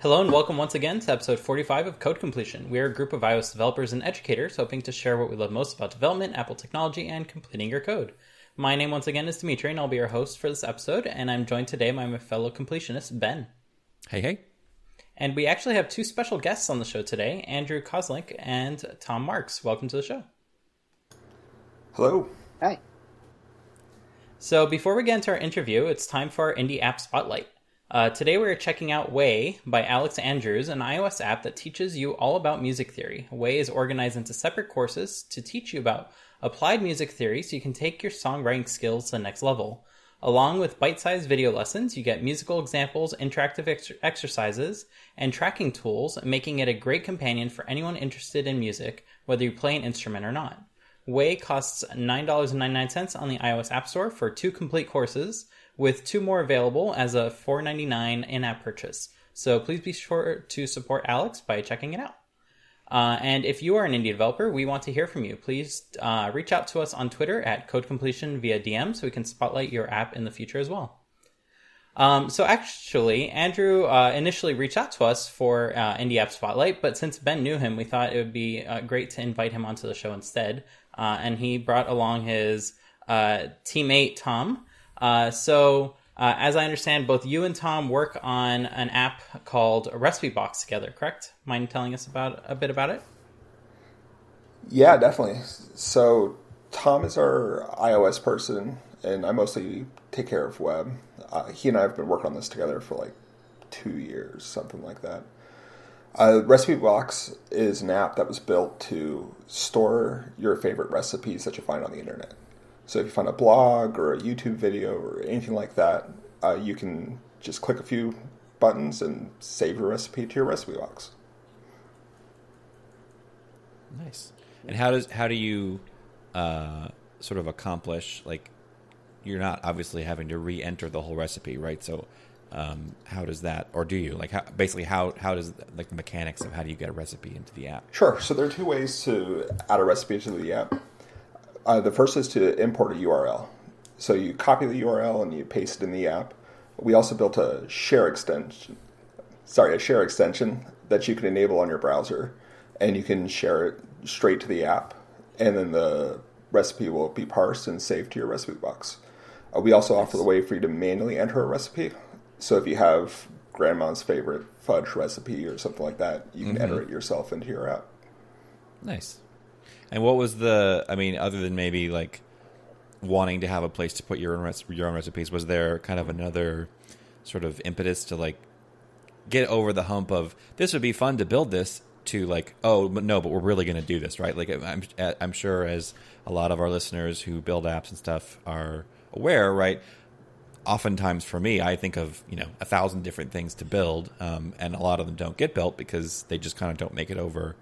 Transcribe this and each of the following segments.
Hello and welcome once again to episode 45 of Code Completion. We are a group of iOS developers and educators hoping to share what we love most about development, Apple technology, and completing your code. My name once again is Dimitri and I'll be your host for this episode, and I'm joined today by my fellow completionist, Ben. Hey, hey. And we actually have two special guests on the show today, Andrew Kozlink and Tom Marks. Welcome to the show. Hello. Hi. So before we get into our interview, it's time for our Indie App Spotlight. Uh, today we're checking out Waay by Alex Andrews, an iOS app that teaches you all about music theory. Waay is organized into separate courses to teach you about applied music theory so you can take your songwriting skills to the next level. Along with bite sized video lessons, you get musical examples, interactive ex- exercises, and tracking tools, making it a great companion for anyone interested in music, whether you play an instrument or not. Waay costs $9.99 on the iOS App Store for two complete courses with two more available as a $4.99 in-app purchase. So please be sure to support Alex by checking it out. Uh, and if you are an indie developer, we want to hear from you. Please uh, reach out to us on Twitter at Code Completion via DM so we can spotlight your app in the future as well. Um, so actually, Andrew uh, initially reached out to us for uh, Indie App Spotlight, but since Ben knew him, we thought it would be uh, great to invite him onto the show instead. Uh, and he brought along his teammate Tom, uh, so, uh, as I understand, both you and Tom work on an app called Recipe Box together, correct? Mind telling us about a bit about it? Yeah, definitely. So, Tom is our iOS person, and I mostly take care of web. Uh, he and I have been working on this together for like two years, something like that. Uh, Recipe Box is an app that was built to store your favorite recipes that you find on the internet. So if you find a blog or a YouTube video or anything like that, uh, you can just click a few buttons and save your recipe to your recipe box. Nice. And how does how do you uh, sort of accomplish like you're not obviously having to re-enter the whole recipe, right? So um, how does that, or do you like how, basically how how does like the mechanics of how do you get a recipe into the app? Sure. So there are two ways to add a recipe to the app. Uh, the first is to import a URL. So you copy the URL and you paste it in the app. We also built a share extension, sorry, a share extension that you can enable on your browser, and you can share it straight to the app, and then the recipe will be parsed and saved to your recipe box. Uh, we also offer the way for you to manually enter a recipe. So if you have grandma's favorite fudge recipe or something like that, you can mm-hmm. enter it yourself into your app. Nice. And what was the? I mean, other than maybe like wanting to have a place to put your own your own recipes, was there kind of another sort of impetus to like get over the hump of this would be fun to build this to like oh but no but we're really going to do this right like I'm I'm sure as a lot of our listeners who build apps and stuff are aware right oftentimes for me I think of you know a thousand different things to build um, and a lot of them don't get built because they just kind of don't make it over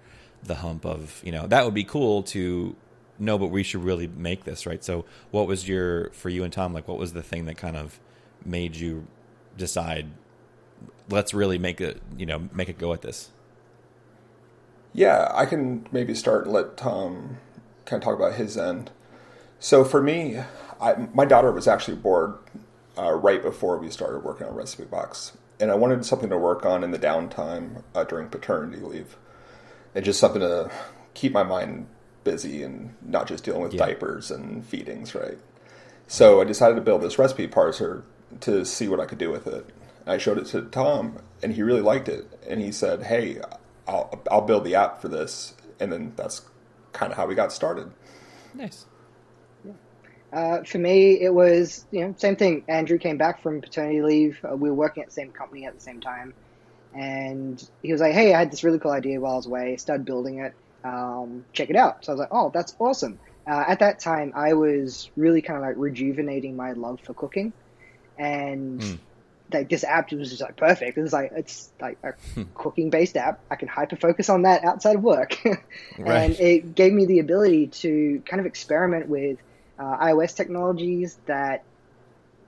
the hump of you know that would be cool to know, but we should really make this right. So, what was your for you and Tom like? What was the thing that kind of made you decide? Let's really make it you know make it go at this. Yeah, I can maybe start and let Tom kind of talk about his end. So for me, I, my daughter was actually bored uh, right before we started working on Recipe Box, and I wanted something to work on in the downtime uh, during paternity leave and just something to keep my mind busy and not just dealing with yeah. diapers and feedings, right? So I decided to build this recipe parser to see what I could do with it. I showed it to Tom, and he really liked it. And he said, "Hey, I'll I'll build the app for this." And then that's kind of how we got started. Nice. Uh, for me, it was you know same thing. Andrew came back from paternity leave. Uh, we were working at the same company at the same time, and he was like, "Hey, I had this really cool idea while I was away. Started building it. Um, check it out." So I was like, "Oh, that's awesome." Uh, at that time, I was really kind of like rejuvenating my love for cooking, and mm. like this app was just like perfect. It was like it's like a hmm. cooking based app. I can hyper focus on that outside of work, right. and it gave me the ability to kind of experiment with uh, iOS technologies that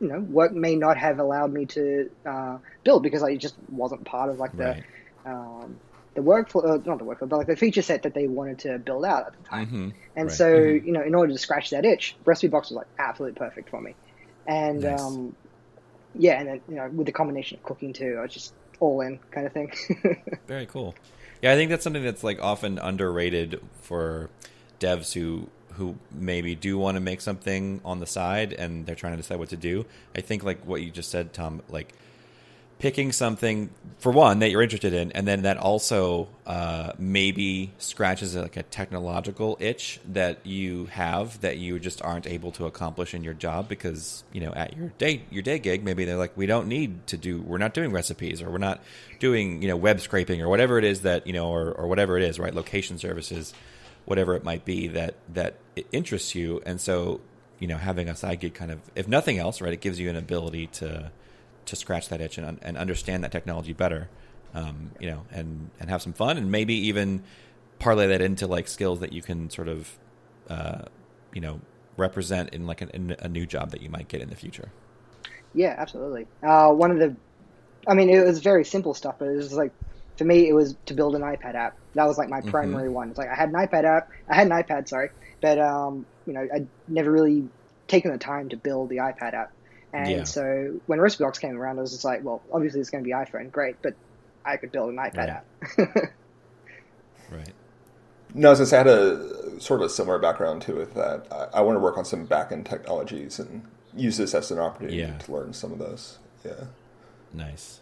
you know work may not have allowed me to uh, build because I just wasn't part of like the right. um, the workflow, uh, not the workflow, but like the feature set that they wanted to build out at the time. Mm-hmm. And right. so mm-hmm. you know, in order to scratch that itch, Recipe Box was like absolutely perfect for me. And nice. um, yeah, and then you know with the combination of cooking too, I was just all in kind of thing. Very cool. Yeah, I think that's something that's like often underrated for devs who who maybe do want to make something on the side and they're trying to decide what to do. I think like what you just said, Tom, like picking something for one that you're interested in, and then that also uh, maybe scratches like a technological itch that you have that you just aren't able to accomplish in your job because you know at your day your day gig maybe they're like we don't need to do we're not doing recipes or we're not doing you know web scraping or whatever it is that you know or, or whatever it is right location services whatever it might be that that interests you and so you know having a side gig kind of if nothing else right it gives you an ability to to scratch that itch and, and understand that technology better, um, you know, and and have some fun, and maybe even parlay that into like skills that you can sort of, uh, you know, represent in like an, in a new job that you might get in the future. Yeah, absolutely. Uh, one of the, I mean, it was very simple stuff, but it was like, for me, it was to build an iPad app. That was like my mm-hmm. primary one. It's like I had an iPad app, I had an iPad, sorry, but um, you know, I'd never really taken the time to build the iPad app. And yeah. so when RecipeBox came around, I was just like, well, obviously it's going to be iPhone, great, but I could build an iPad right. app. right. No, since I had a sort of a similar background to it, that I, I want to work on some back end technologies and use this as an opportunity yeah. to learn some of those. Yeah. Nice.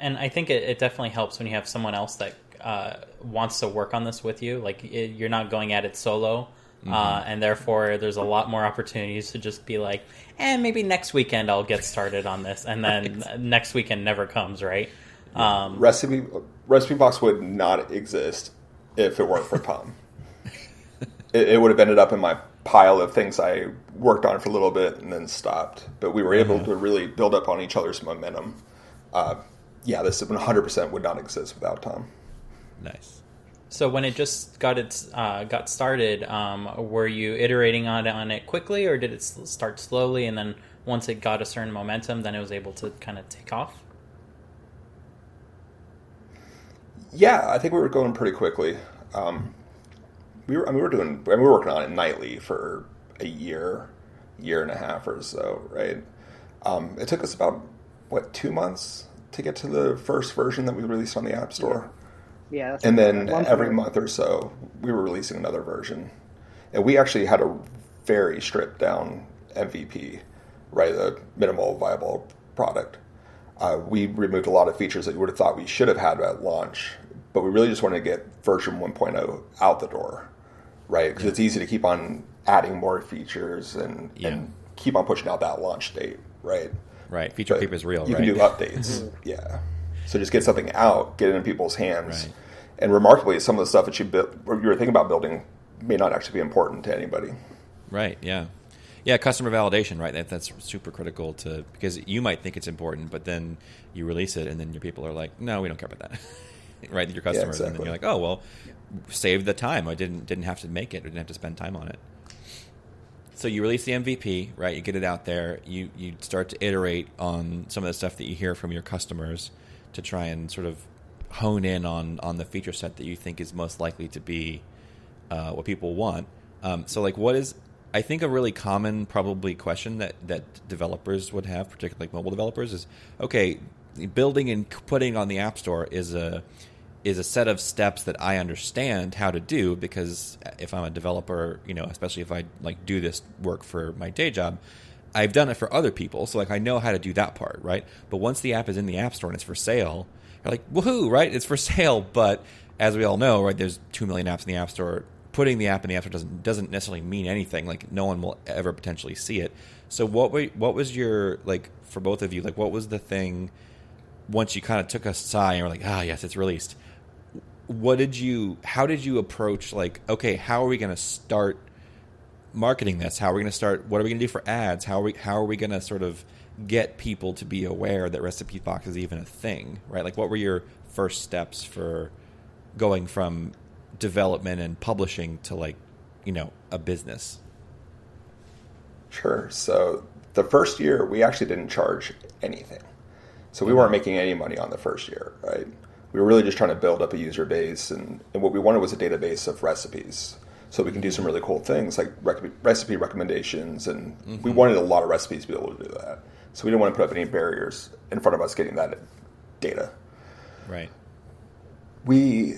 And I think it, it definitely helps when you have someone else that uh, wants to work on this with you. Like it, you're not going at it solo Mm-hmm. Uh, and therefore, there's a lot more opportunities to just be like, and eh, maybe next weekend I'll get started on this, and then right. next weekend never comes, right? Um, recipe Box would not exist if it weren't for Tom. it, it, would have ended up in my pile of things I worked on for a little bit and then stopped. But we were able mm-hmm. to really build up on each other's momentum. Uh, yeah, this 100% would not exist without Tom. Nice. So when it just got its uh, got started, um, were you iterating on it, on it quickly, or did it start slowly, and then once it got a certain momentum, then it was able to kind of take off? Yeah, I think we were going pretty quickly. Um, we were I mean, we were doing I mean, we were working on it nightly for a year, year and a half or so, right? Um, it took us about what two months to get to the first version that we released on the App Store. Yeah. and then every month or so, we were releasing another version, and we actually had a very stripped down MVP, right? The minimal viable product. Uh, we removed a lot of features that you would have thought we should have had at launch, but we really just wanted to get version 1.0 out the door, right? Because yeah. it's easy to keep on adding more features and, yeah. and keep on pushing out that launch date, right? Right. Feature creep is real. You right? can do updates. Mm-hmm. yeah. So just get something out, get it in people's hands. Right. And remarkably, some of the stuff that you built, you were thinking about building may not actually be important to anybody. Right. Yeah. Yeah. Customer validation. Right. That, that's super critical to because you might think it's important, but then you release it, and then your people are like, "No, we don't care about that." right. Your customers, yeah, exactly. and then you're like, "Oh well, save the time. I didn't didn't have to make it. I didn't have to spend time on it." So you release the MVP, right? You get it out there. You you start to iterate on some of the stuff that you hear from your customers to try and sort of hone in on on the feature set that you think is most likely to be uh, what people want. Um, so, like, what is I think a really common probably question that that developers would have, particularly like mobile developers, is okay, building and putting on the App Store is a is a set of steps that I understand how to do because if I'm a developer, you know, especially if I like do this work for my day job, I've done it for other people, so like I know how to do that part, right? But once the app is in the App Store and it's for sale, you're like, woohoo, right? It's for sale. But as we all know, right, there's two million apps in the App Store. Putting the app in the App Store doesn't doesn't necessarily mean anything. Like no one will ever potentially see it. So what were, what was your like for both of you? Like what was the thing once you kind of took a sigh and were like, ah, yes, it's released. What did you? How did you approach? Like, okay, how are we going to start marketing this? How are we going to start? What are we going to do for ads? How are we? How are we going to sort of get people to be aware that RecipeBox is even a thing, right? Like, what were your first steps for going from development and publishing to like, you know, a business? Sure. So the first year, we actually didn't charge anything. So we weren't making any money on the first year, right? We were really just trying to build up a user base, and, and what we wanted was a database of recipes so we can do some really cool things like rec- recipe recommendations and mm-hmm. we wanted a lot of recipes to be able to do that so we didn't want to put up any barriers in front of us getting that data. Right. We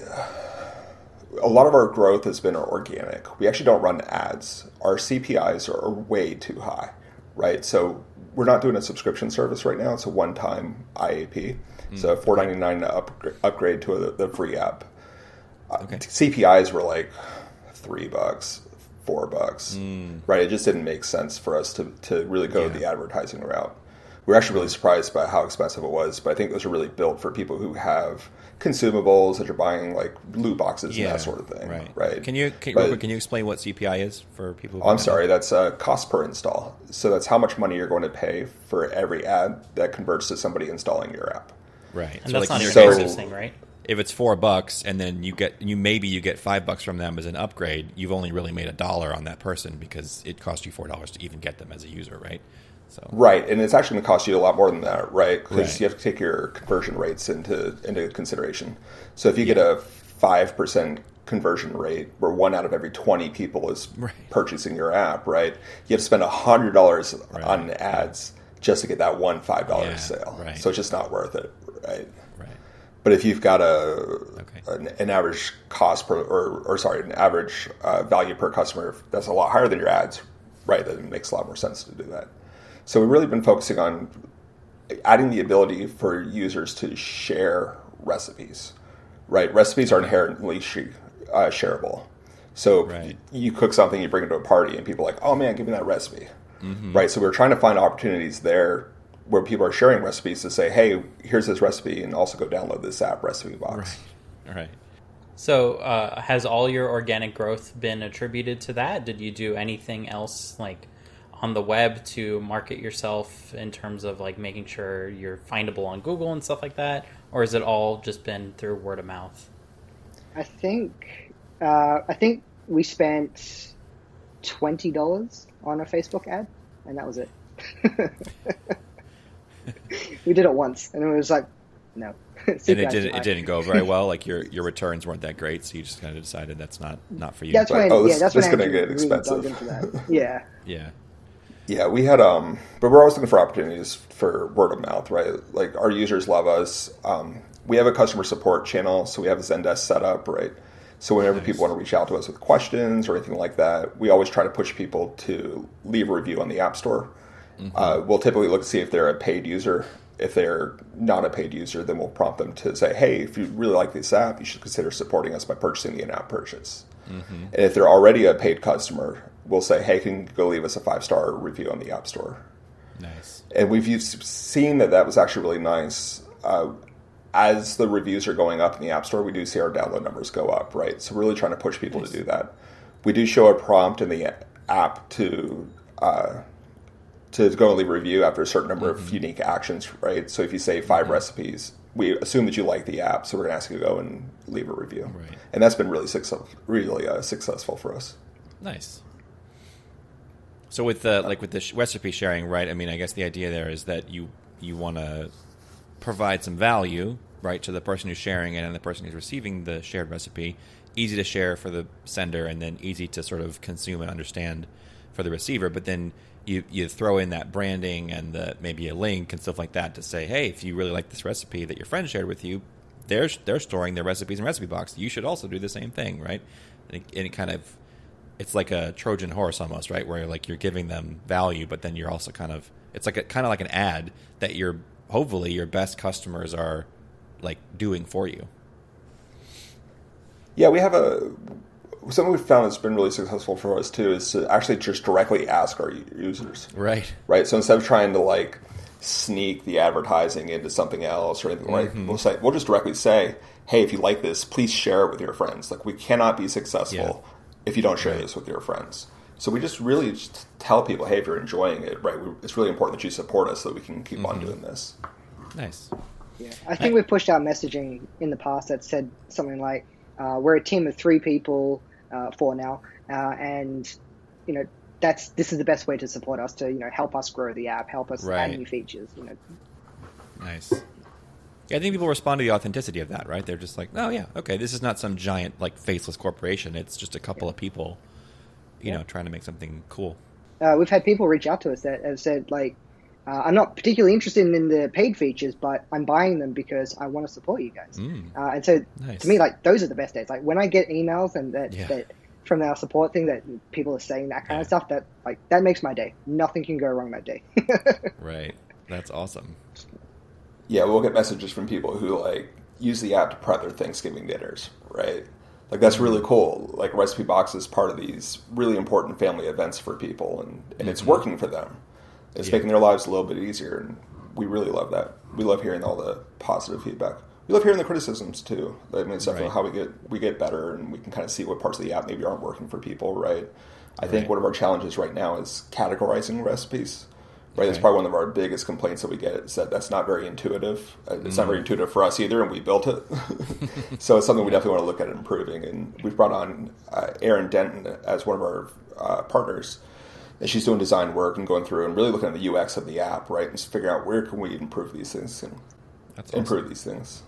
a lot of our growth has been organic. We actually don't run ads. Our CPIs are, are way too high, right? So we're not doing a subscription service right now. It's a one-time IAP. So four ninety nine up, upgrade to a, the free app. Uh, Okay. CPIs were like three bucks, four bucks, right? It just didn't make sense for us to, to really go Yeah. the advertising route. We were actually really surprised by how expensive it was, but I think those are really built for people who have consumables that you're buying like loot boxes and that sort of thing, Right. right? Can you can, But- can you explain what CPI is for people? Who I'm sorry, that's uh, cost per install. So that's how much money you're going to pay for every ad that converts to somebody installing your app. Right. And So, that's like, not an you- so- expensive thing, right? if it's four bucks and then you get you maybe you get five bucks from them as an upgrade, you've only really made a dollar on that person because it cost you four dollars to even get them as a user, right? So Right, and it's actually going to cost you a lot more than that, right? Because Right. you have to take your conversion rates into into consideration. So if you get a five percent conversion rate, where one out of every twenty people is Right. purchasing your app, right? You have to spend hundred dollars Right. on ads just to get that one five dollar Yeah, sale. right. So it's just not worth it, right? right. But if you've got a Okay. an, an average cost per or, or sorry, an average uh, value per customer that's a lot higher than your ads, right? Then it makes a lot more sense to do that. So we've really been focusing on adding the ability for users to share recipes, right? Recipes are inherently sh- uh, shareable. So Right. you cook something, you bring it to a party, and people are like, "Oh man, give me that recipe." Right. So we're trying to find opportunities there where people are sharing recipes to say, "Hey, here's this recipe, and also go download this app, Recipe Box." All right. So, uh, has all your organic growth been attributed to that? Did you do anything else like on the web to market yourself in terms of like making sure you're findable on Google and stuff like that, or has it all just been through word of mouth? I think uh, I think we spent twenty dollars on a Facebook ad, and that was it. we did it once, and it was like, no. And CPI it is didn't it didn't go very well. Like your your returns weren't that great, so you just kind of decided that's not not for you. That's Like, when, oh, this- yeah, that's this when gonna get really expensive. dug. Yeah, yeah. Yeah, we had um, but we're always looking for opportunities for word of mouth, right? Like our users love us. Um, we have a customer support channel, so we have a Zendesk set up, right? So whenever Nice. people want to reach out to us with questions or anything like that, we always try to push people to leave a review on the App Store. Uh, we'll typically look to see if they're a paid user. If they're not a paid user, then we'll prompt them to say, "Hey, if you really like this app, you should consider supporting us by purchasing the in-app purchase." And if they're already a paid customer, we'll say, "Hey, can you go leave us a five-star review on the App Store?" Nice. and we've seen that that was actually really nice. Uh, as the reviews are going up in the App Store, we do see our download numbers go up, right? So we're really trying to push people to do that. We do show a prompt in the app to uh, to go and leave a review after a certain number of unique actions, right? So if you say 5 recipes, we assume that you like the app, so we're going to ask you to go and leave a review, Right. and that's been really successful, really uh, successful for us. Nice. So with the like with the sh- recipe sharing, right? I mean, I guess the idea there is that you you want to provide some value, right, to the person who's sharing it and the person who's receiving the shared recipe. Easy to share for the sender, and then easy to sort of consume and understand for the receiver. But then you you throw in that branding and the maybe a link and stuff like that to say, hey, if you really like this recipe that your friend shared with you, they're they're storing their recipes in recipe box. You should also do the same thing, right? And it, and it kind of it's like a Trojan horse almost, right? Where like you're giving them value, but then you're also kind of it's like a kind of like an ad that you're hopefully your best customers are like doing for you. Yeah, we have a something we've found that's been really successful for us too is to actually just directly ask our users, Right. right? So instead of trying to like sneak the advertising into something else or anything like, we'll say we'll just directly say, "Hey, if you like this, please share it with your friends." Like we cannot be successful if you don't share Right. this with your friends. So we just really just tell people, "Hey, if you're enjoying it, right? we- It's really important that you support us so that we can keep on doing this." Nice. yeah. I think we've pushed out messaging in the past that said something like, uh, "We're a team of three people, uh, four now, uh, and you know." That's this is the best way to support us to you know help us grow the app, help us Right. add new features. You know, Nice. Yeah, I think people respond to the authenticity of that, right? They're just like, "Oh yeah, okay, this is not some giant like faceless corporation. It's just a couple of people, you Yeah. know, trying to make something cool." uh, we've had people reach out to us that have said like, Uh, I'm not particularly interested in the paid features, but I'm buying them because I want to support you guys. Mm. Uh, and so Nice. to me, like those are the best days. Like when I get emails and that, Yeah. that from our support thing that people are saying that kind Yeah. of stuff, that like that makes my day. Nothing can go wrong that day. Right. That's awesome. Yeah, we'll get messages from people who like use the app to prep their Thanksgiving dinners, right? Like that's really cool. Like Recipe Box is part of these really important family events for people, and, and it's working for them. It's Yeah. making their lives a little bit easier, and we really love that. We love hearing all the positive feedback. We love hearing the criticisms too. I mean, stuff Right. how we get we get better, and we can kind of see what parts of the app maybe aren't working for people, right? I think Right. one of our challenges right now is categorizing recipes. Right, that's probably one of our biggest complaints that we get is that that's not very intuitive. Uh, It's not very Mm. intuitive for us either, and we built it. so it's something we definitely want to look at improving. And we've brought on uh, Erin Denton as one of our uh, partners, and she's doing design work and going through and really looking at the UX of the app, right, and figuring out where can we improve these things and That's awesome. improve these things.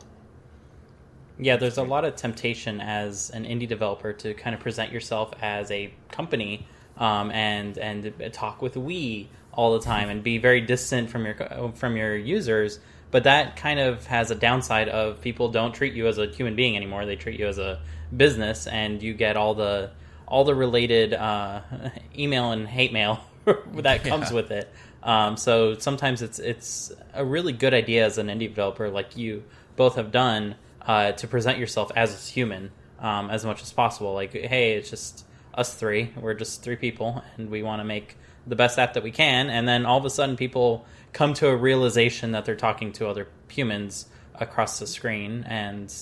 Yeah, there's a lot of temptation as an indie developer to kind of present yourself as a company um, and and talk with we all the time and be very distant from your from your users. But that kind of has a downside of people don't treat you as a human being anymore. They treat you as a business, and you get all the all the related uh, email and hate mail that comes Yeah. with it. Um, so sometimes it's it's a really good idea as an indie developer, like you both have done, uh, to present yourself as a human um, as much as possible. Like, hey, it's just us three. We're just three people, and we want to make the best app that we can. And then all of a sudden, people come to a realization that they're talking to other humans across the screen, and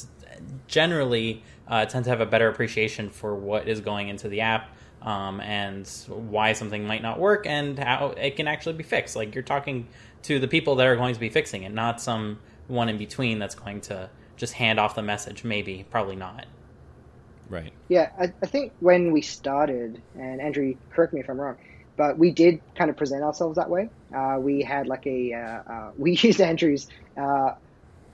generally uh, tend to have a better appreciation for what is going into the app. Um, and why something might not work and how it can actually be fixed. Like you're talking to the people that are going to be fixing it, not some one in between that's going to just hand off the message. Maybe, probably not. Right. Yeah, I, I think when we started, and Andrew, correct me if I'm wrong, but we did kind of present ourselves that way. Uh, we had like a, uh, uh, we used Andrew's uh,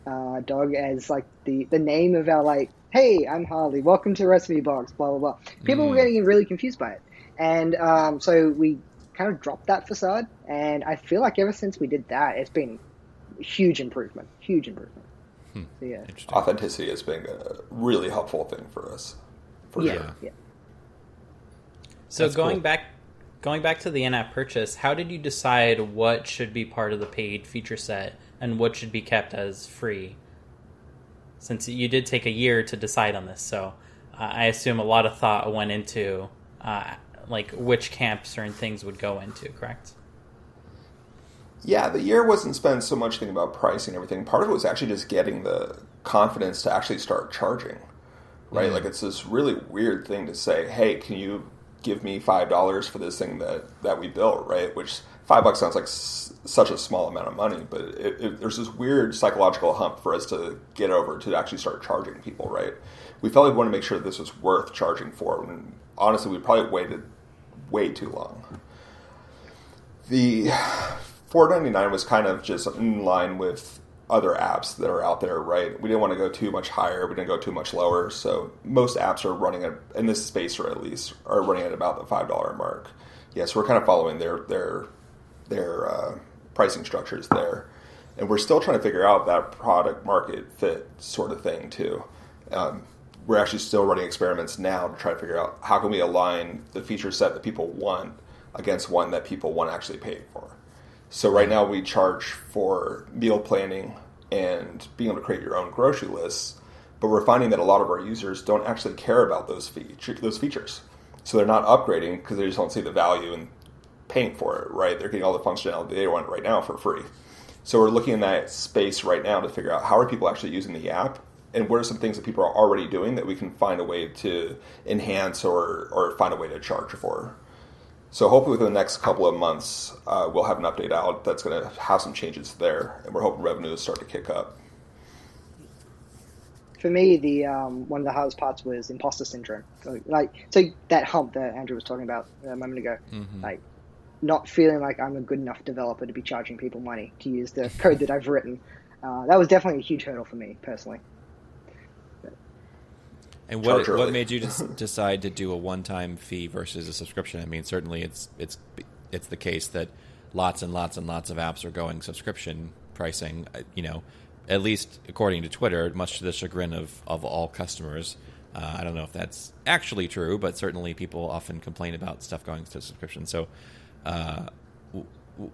uh, dog as like the, the name of our like, hey, I'm Harley, welcome to Recipe Box, blah, blah, blah. People were Mm. getting really confused by it. And um, so we kind of dropped that facade, and I feel like ever since we did that, it's been huge improvement, huge improvement. Hmm. So yeah, Authenticity has been a really helpful thing for us. For yeah, sure. yeah. So That's going cool. back, going back to the in-app purchase, how did you decide what should be part of the paid feature set and what should be kept as free? Since you did take a year to decide on this, so uh, I assume a lot of thought went into uh, like which camp certain things would go into. Correct? Yeah, the year wasn't spent so much thinking about pricing and everything. Part of it was actually just getting the confidence to actually start charging. Right? Mhm. Like it's this really weird thing to say, "Hey, can you give me five dollars for this thing that that we built?" Right? Which five bucks sounds like s- such a small amount of money, but it, it, there's this weird psychological hump for us to get over to actually start charging people. Right? We felt like we wanted to make sure this was worth charging for, and honestly, we probably waited way too long. The 499 was kind of just in line with other apps that are out there, right? We didn't want to go too much higher. We didn't go too much lower. So most apps are running at in this space, or at least are running at about the five dollar mark. Yes, we're kind of following their their their uh, pricing structures there, and we're still trying to figure out that product market fit sort of thing too. Um, we're actually still running experiments now to try to figure out how can we align the feature set that people want against one that people want to actually pay for. So right now we charge for meal planning and being able to create your own grocery lists, but we're finding that a lot of our users don't actually care about those those features. So they're not upgrading because they just don't see the value in paying for it, right? They're getting all the functionality they want right now for free. So we're looking in that space right now to figure out how are people actually using the app and what are some things that people are already doing that we can find a way to enhance or, or find a way to charge for. So hopefully within the next couple of months, uh, we'll have an update out that's going to have some changes there, and we're hoping revenues start to kick up. for me, the um, one of the hardest parts was imposter syndrome. So, like, so that hump that Andrew was talking about a moment ago, Mhm. like, not feeling like I'm a good enough developer to be charging people money to use the code that I've written. Uh, that was definitely a huge hurdle for me personally. And what what made you just decide to do a one time fee versus a subscription? I mean, certainly it's it's it's the case that lots and lots and lots of apps are going subscription pricing. uh, You know, at least according to Twitter, much to the chagrin of of all customers. Uh, I don't know if that's actually true, but certainly people often complain about stuff going to subscription. So, uh,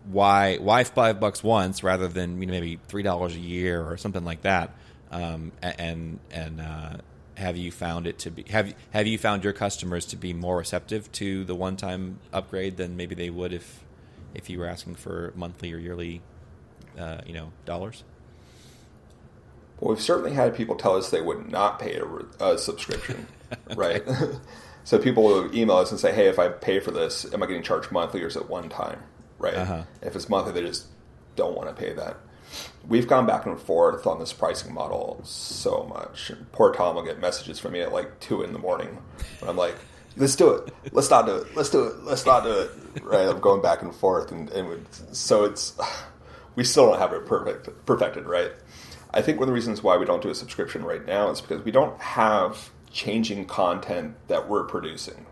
why why five bucks once rather than you know, maybe three dollars a year or something like that? Um, and and uh, have you found it to be have have you found your customers to be more receptive to the one time upgrade than maybe they would if if you were asking for monthly or yearly uh, you know dollars? Well, we've certainly had people tell us they would not pay a, a subscription, right? so people will email us and say, "Hey, if I pay for this, am I getting charged monthly or is it one time?" Right? Uh-huh. If it's monthly, they just don't want to pay that. We've gone back and forth on this pricing model so much. Poor Tom will get messages from me at like two in the morning, and I'm like, "Let's do it. Let's not do it. Let's do it. Let's not do it." Right? I'm going back and forth, and, and so it's we still don't have it perfect perfected, right? I think one of the reasons why we don't do a subscription right now is because we don't have changing content that we're producing,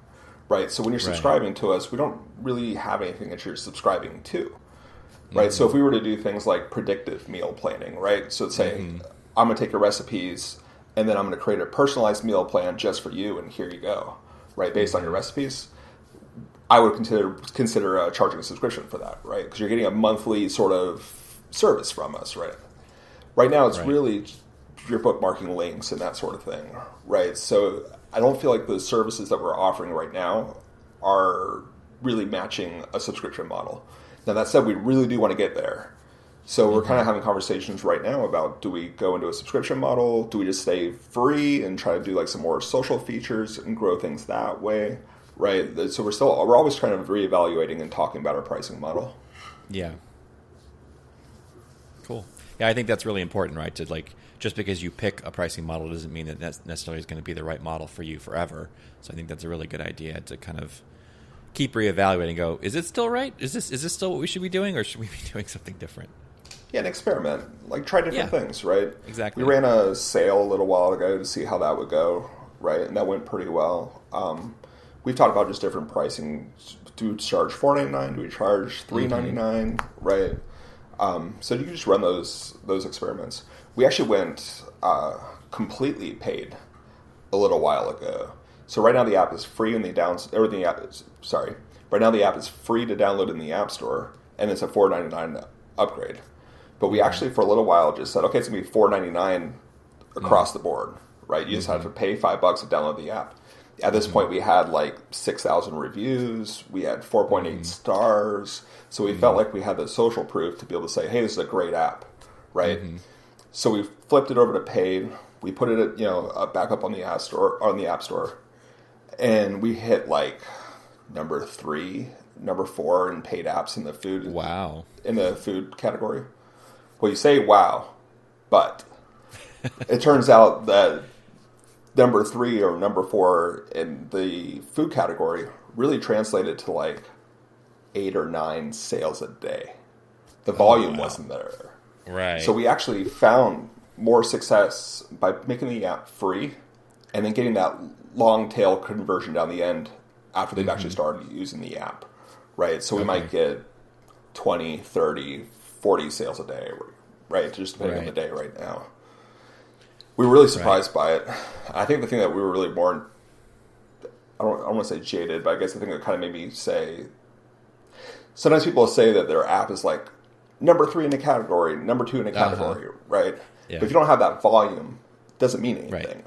right? So when you're Right. subscribing to us, we don't really have anything that you're subscribing to, right? Mm-hmm. So if we were to do things like predictive meal planning, right? So say, mm-hmm. I'm going to take your recipes and then I'm going to create a personalized meal plan just for you, and here you go, right? Based on your mm-hmm. recipes. I would consider consider uh, charging a subscription for that, right? Because you're getting a monthly sort of service from us, right? Right now, it's Right. really your bookmarking links and that sort of thing, right? So I don't feel like the services that we're offering right now are really matching a subscription model. Now that said, we really do want to get there. So we're kind of mm-hmm. having conversations right now about do we go into a subscription model? Do we just stay free and try to do like some more social features and grow things that way? Right. So we're still we're always trying to reevaluating and talking about our pricing model. Yeah. Cool. Yeah, I think that's really important, right? To like, just because you pick a pricing model doesn't mean that that's necessarily is going to be the right model for you forever. So I think that's a really good idea to kind of keep reevaluating. and Go, is it still right? Is this is this still what we should be doing, or should we be doing something different? Yeah, and experiment. Like try different Yeah. things, right? Exactly. We ran a sale a little while ago to see how that would go, right? And that went pretty well. Um, we've talked about just different pricing. Do we charge four ninety nine? Do we charge three ninety nine? Right. Um, so you can just run those those experiments. We actually went uh, completely paid a little while ago. So right now the app is free in the downs or the app is sorry. Right now the app is free to download in the App Store, and it's a four ninety nine upgrade. But we mm-hmm. actually for a little while just said, okay, it's gonna be four ninety nine across mm-hmm. the board, right? You just have mm-hmm. to pay five bucks to download the app. At this point, we had like six thousand reviews. We had four point eight stars, so we felt like we had the social proof to be able to say, "Hey, this is a great app," right? So we flipped it over to paid. We put it, you know, uh, back up on the app store, on the app store, and we hit like number three, number four in paid apps in the food Wow. in the food category. Well, you say wow, but it turns out that number three or number four in the food category really translated to like eight or nine sales a day. The volume wow. wasn't there. Right. So we actually found more success by making the app free and then getting that long tail conversion down the end after they've actually mm-hmm. started using the app. Right? So we might get 20, 30, 40 sales a day, right? Just depending on the day right now. We were really surprised by it. I think the thing that we were really more, I don't, I don't want to say jaded, but I guess the thing that kind of made me say, sometimes people say that their app is like number three in a category, number two in a Uh-huh. category, right? Yeah. But if you don't have that volume, it doesn't mean anything, Right.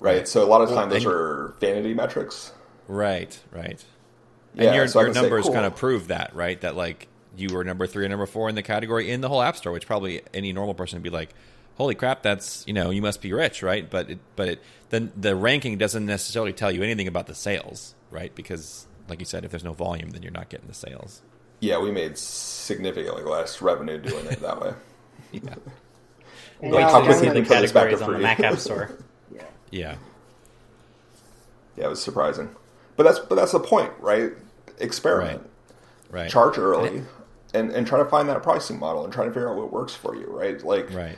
right? So a lot of Well, times those and- are vanity metrics. Right, right. Yeah, and your, so your say, numbers cool. kind of prove that, right? That like you were number three or number four in the category in the whole app store, which probably any normal person would be like, "Holy crap, that's you know you must be rich, right?" But it, but it, then the ranking doesn't necessarily tell you anything about the sales, right? Because like you said, if there's no volume, then you're not getting the sales. Yeah, we made significantly less revenue doing it that way. Yeah, And Like, now how it's quickly kind put this back to categories on the. Mac App Store. yeah. yeah, Yeah, it was surprising, but that's but that's the point, right? Experiment, right, charge early, and and try to find that pricing model and try to figure out what works for you, right? Like, right,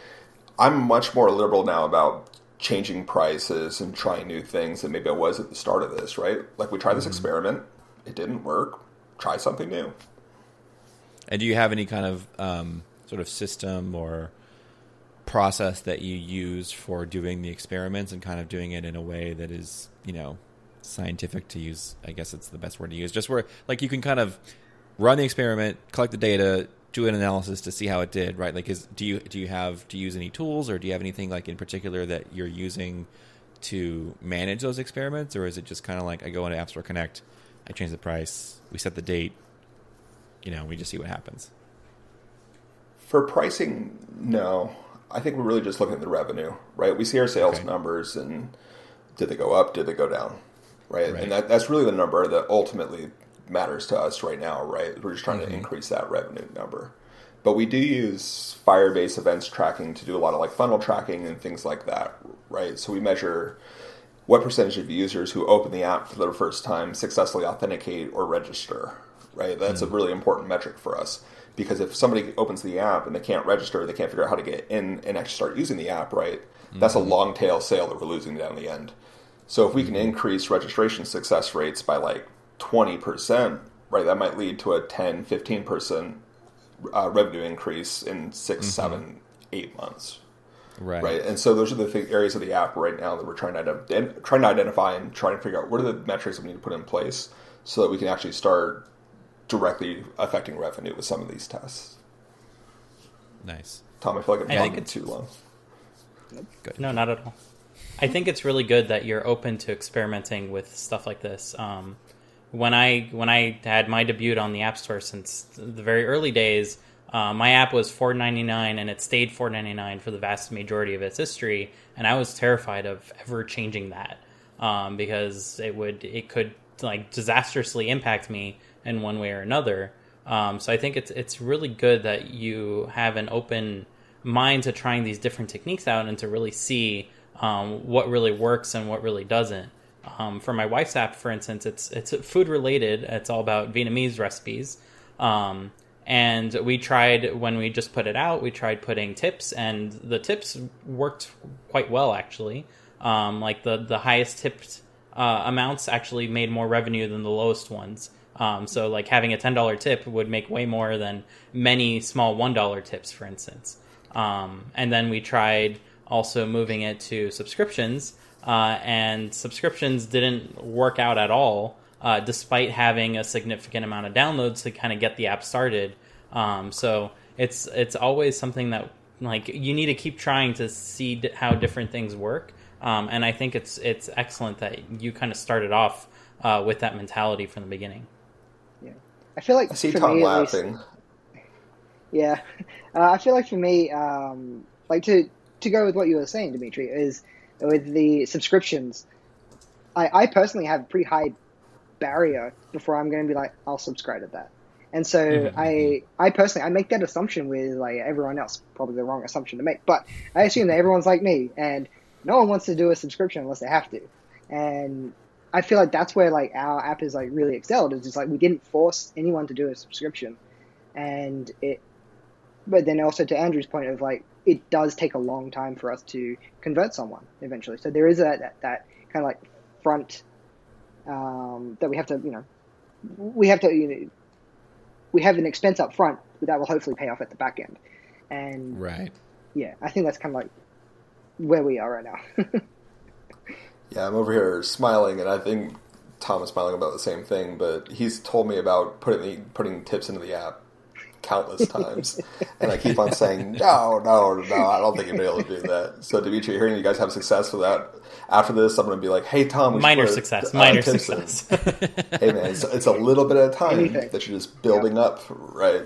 I'm much more liberal now about changing prices and trying new things than maybe I was at the start of this, right? Like we tried this mm-hmm. experiment, it didn't work. Try something new. And do you have any kind of um, sort of system or process that you use for doing the experiments and kind of doing it in a way that is, you know, scientific to use? I guess it's the best word to use. Just where like you can kind of run the experiment, collect the data, do an analysis to see how it did, right? Like, is do you do you have to use any tools, or do you have anything like in particular that you're using to manage those experiments, or is it just kind of like I go into App Store Connect, I change the price, we set the date, you know, we just see what happens. For pricing, no. I think we're really just looking at the revenue, right? We see our sales Okay. numbers and did they go up? Did they go down? Right. Right. And that, that's really the number that ultimately matters to us right now, right? We're just trying Mm-hmm. to increase that revenue number. But we do use Firebase events tracking to do a lot of like funnel tracking and things like that, right? So we measure what percentage of users who open the app for the first time successfully authenticate or register, right? That's a mm. really important metric for us because if somebody opens the app and they can't register, they can't figure out how to get in and actually start using the app, right? That's a mm-hmm. long tail sale that we're losing down the end. So if we can mm-hmm. increase registration success rates by like 20%, right, that might lead to a 10, 15% uh, revenue increase in 6 mm-hmm. seven, eight months Right. right? And so those are the th- areas of the app right now that we're trying to ident- trying to identify and trying to figure out what are the metrics we need to put in place so that we can actually start directly affecting revenue with some of these tests. Nice. Tom, I feel like I'm I think talking too long. Good. No, not at all. I think it's really good that you're open to experimenting with stuff like this. Um, when I when I had my debut on the App Store since the very early days, uh, my app was four ninety nine, and it stayed four ninety nine for the vast majority of its history. And I was terrified of ever changing that um, because it would it could like disastrously impact me in one way or another. Um, so I think it's it's really good that you have an open mind to trying these different techniques out and to really see um, what really works and what really doesn't. Um, for my wife's app, for instance, it's it's food related. It's all about Vietnamese recipes. Um, and we tried when we just put it out. We tried putting tips, and the tips worked quite well actually. Um, like the the highest tipped uh, amounts actually made more revenue than the lowest ones. Um, so like having a ten dollar tip would make way more than many small one dollar tips, for instance. Um, and then we tried also moving it to subscriptions, uh, and subscriptions didn't work out at all, uh, despite having a significant amount of downloads to kind of get the app started. Um, so it's it's always something that like you need to keep trying to see d- how different things work. Um, and I think it's it's excellent that you kind of started off uh, with that mentality from the beginning. Yeah, I feel like I see for Tom me, at least- Yeah, uh, I feel like for me, um, like to to go with what you were saying, Dimitri, is with the subscriptions. I, I personally have a pretty high barrier before I'm going to be like, I'll subscribe to that. And so Mhm, I, I personally, I make that assumption with like everyone else, probably the wrong assumption to make, but I assume that everyone's like me and no one wants to do a subscription unless they have to. And I feel like that's where like our app is like really excelled is just like we didn't force anyone to do a subscription and it but then also to Andrew's point of like it does take a long time for us to convert someone eventually. So there is a, that that kind of like front um, that we have to you know we have to you know we have an expense up front that will hopefully pay off at the back end. And Right. yeah, I think that's kind of like where we are right now. Yeah, I'm over here smiling, and I think Tom is smiling about the same thing. But he's told me about putting the, putting tips into the app countless times, and I keep on saying no, no, no. I don't think you'll be able to do that. So, Dimitri, hearing you guys have success with that, after this, I'm going to be like, hey, Tom, we should Minor put, success, uh, minor tips in. success. hey, man, it's, it's a little bit at a time Anything. that you're just building up, right?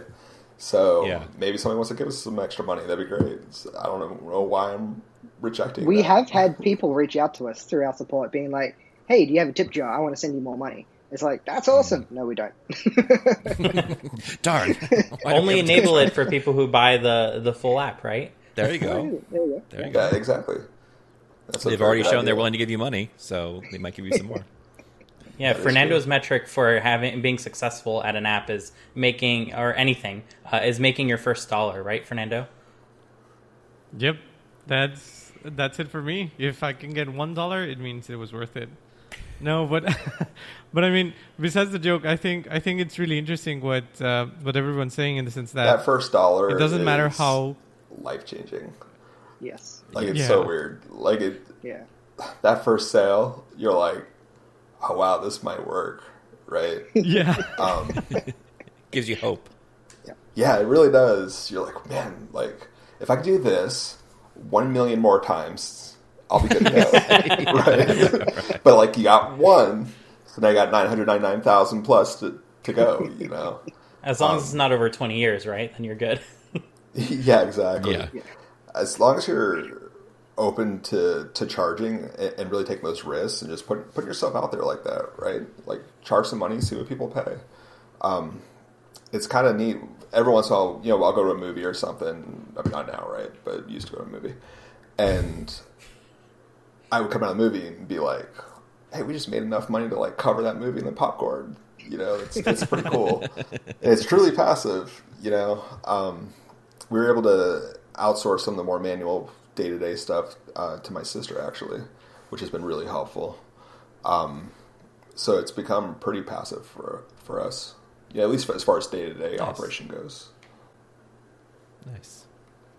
So Yeah. maybe somebody wants to give us some extra money. That'd be great. So I don't know why I'm rejecting. we that. have had people reach out to us through our support being like, hey, do you have a tip jar? I want to send you more money. It's like, that's awesome. Mm. No, we don't. Darn. Why don't Only enable it for people who buy the the full app, right? There you go. there you go. There you go. Yeah, exactly. That's They've already good shown they're willing to give you money, so they might give you some more. Yeah, That is Fernando's metric for having being successful at an app is making or anything uh, is making your first dollar, right, Fernando? Yep, that's that's it for me. If I can get one dollar, it means it was worth it. no, but but I mean, besides the joke, I think I think it's really interesting what uh, what everyone's saying in the sense that, that first dollar. it doesn't matter how life changing. Yes. Like it's Yeah. so weird. Like it Yeah. that first sale, you're like, oh wow, this might work, right? yeah Um, Gives you hope. yeah, it really does. You're like, man, like if I could do this one million more times, I'll be good to go, right? But like you got one, so now you got nine hundred ninety nine thousand plus to to go. You know? As long Um, as it's not over 20 years, right? Then you're good. yeah, exactly. Yeah. As long as you're open to to charging and, and really taking those risks and just put put yourself out there like that, right? Like charge some money, see what people pay. Um, it's kind of neat. Every once in a while, you know, I'll go to a movie or something. I mean, not now, right? But used to go to a movie, and I would come out of the movie and be like, "Hey, we just made enough money to like cover that movie and the popcorn." You know, it's it's pretty cool. And it's truly passive. You know, um, we were able to outsource some of the more manual day to day stuff uh, to my sister actually, which has been really helpful. Um, so it's become pretty passive for for us. Yeah, at least as far as day to day operation goes. Nice.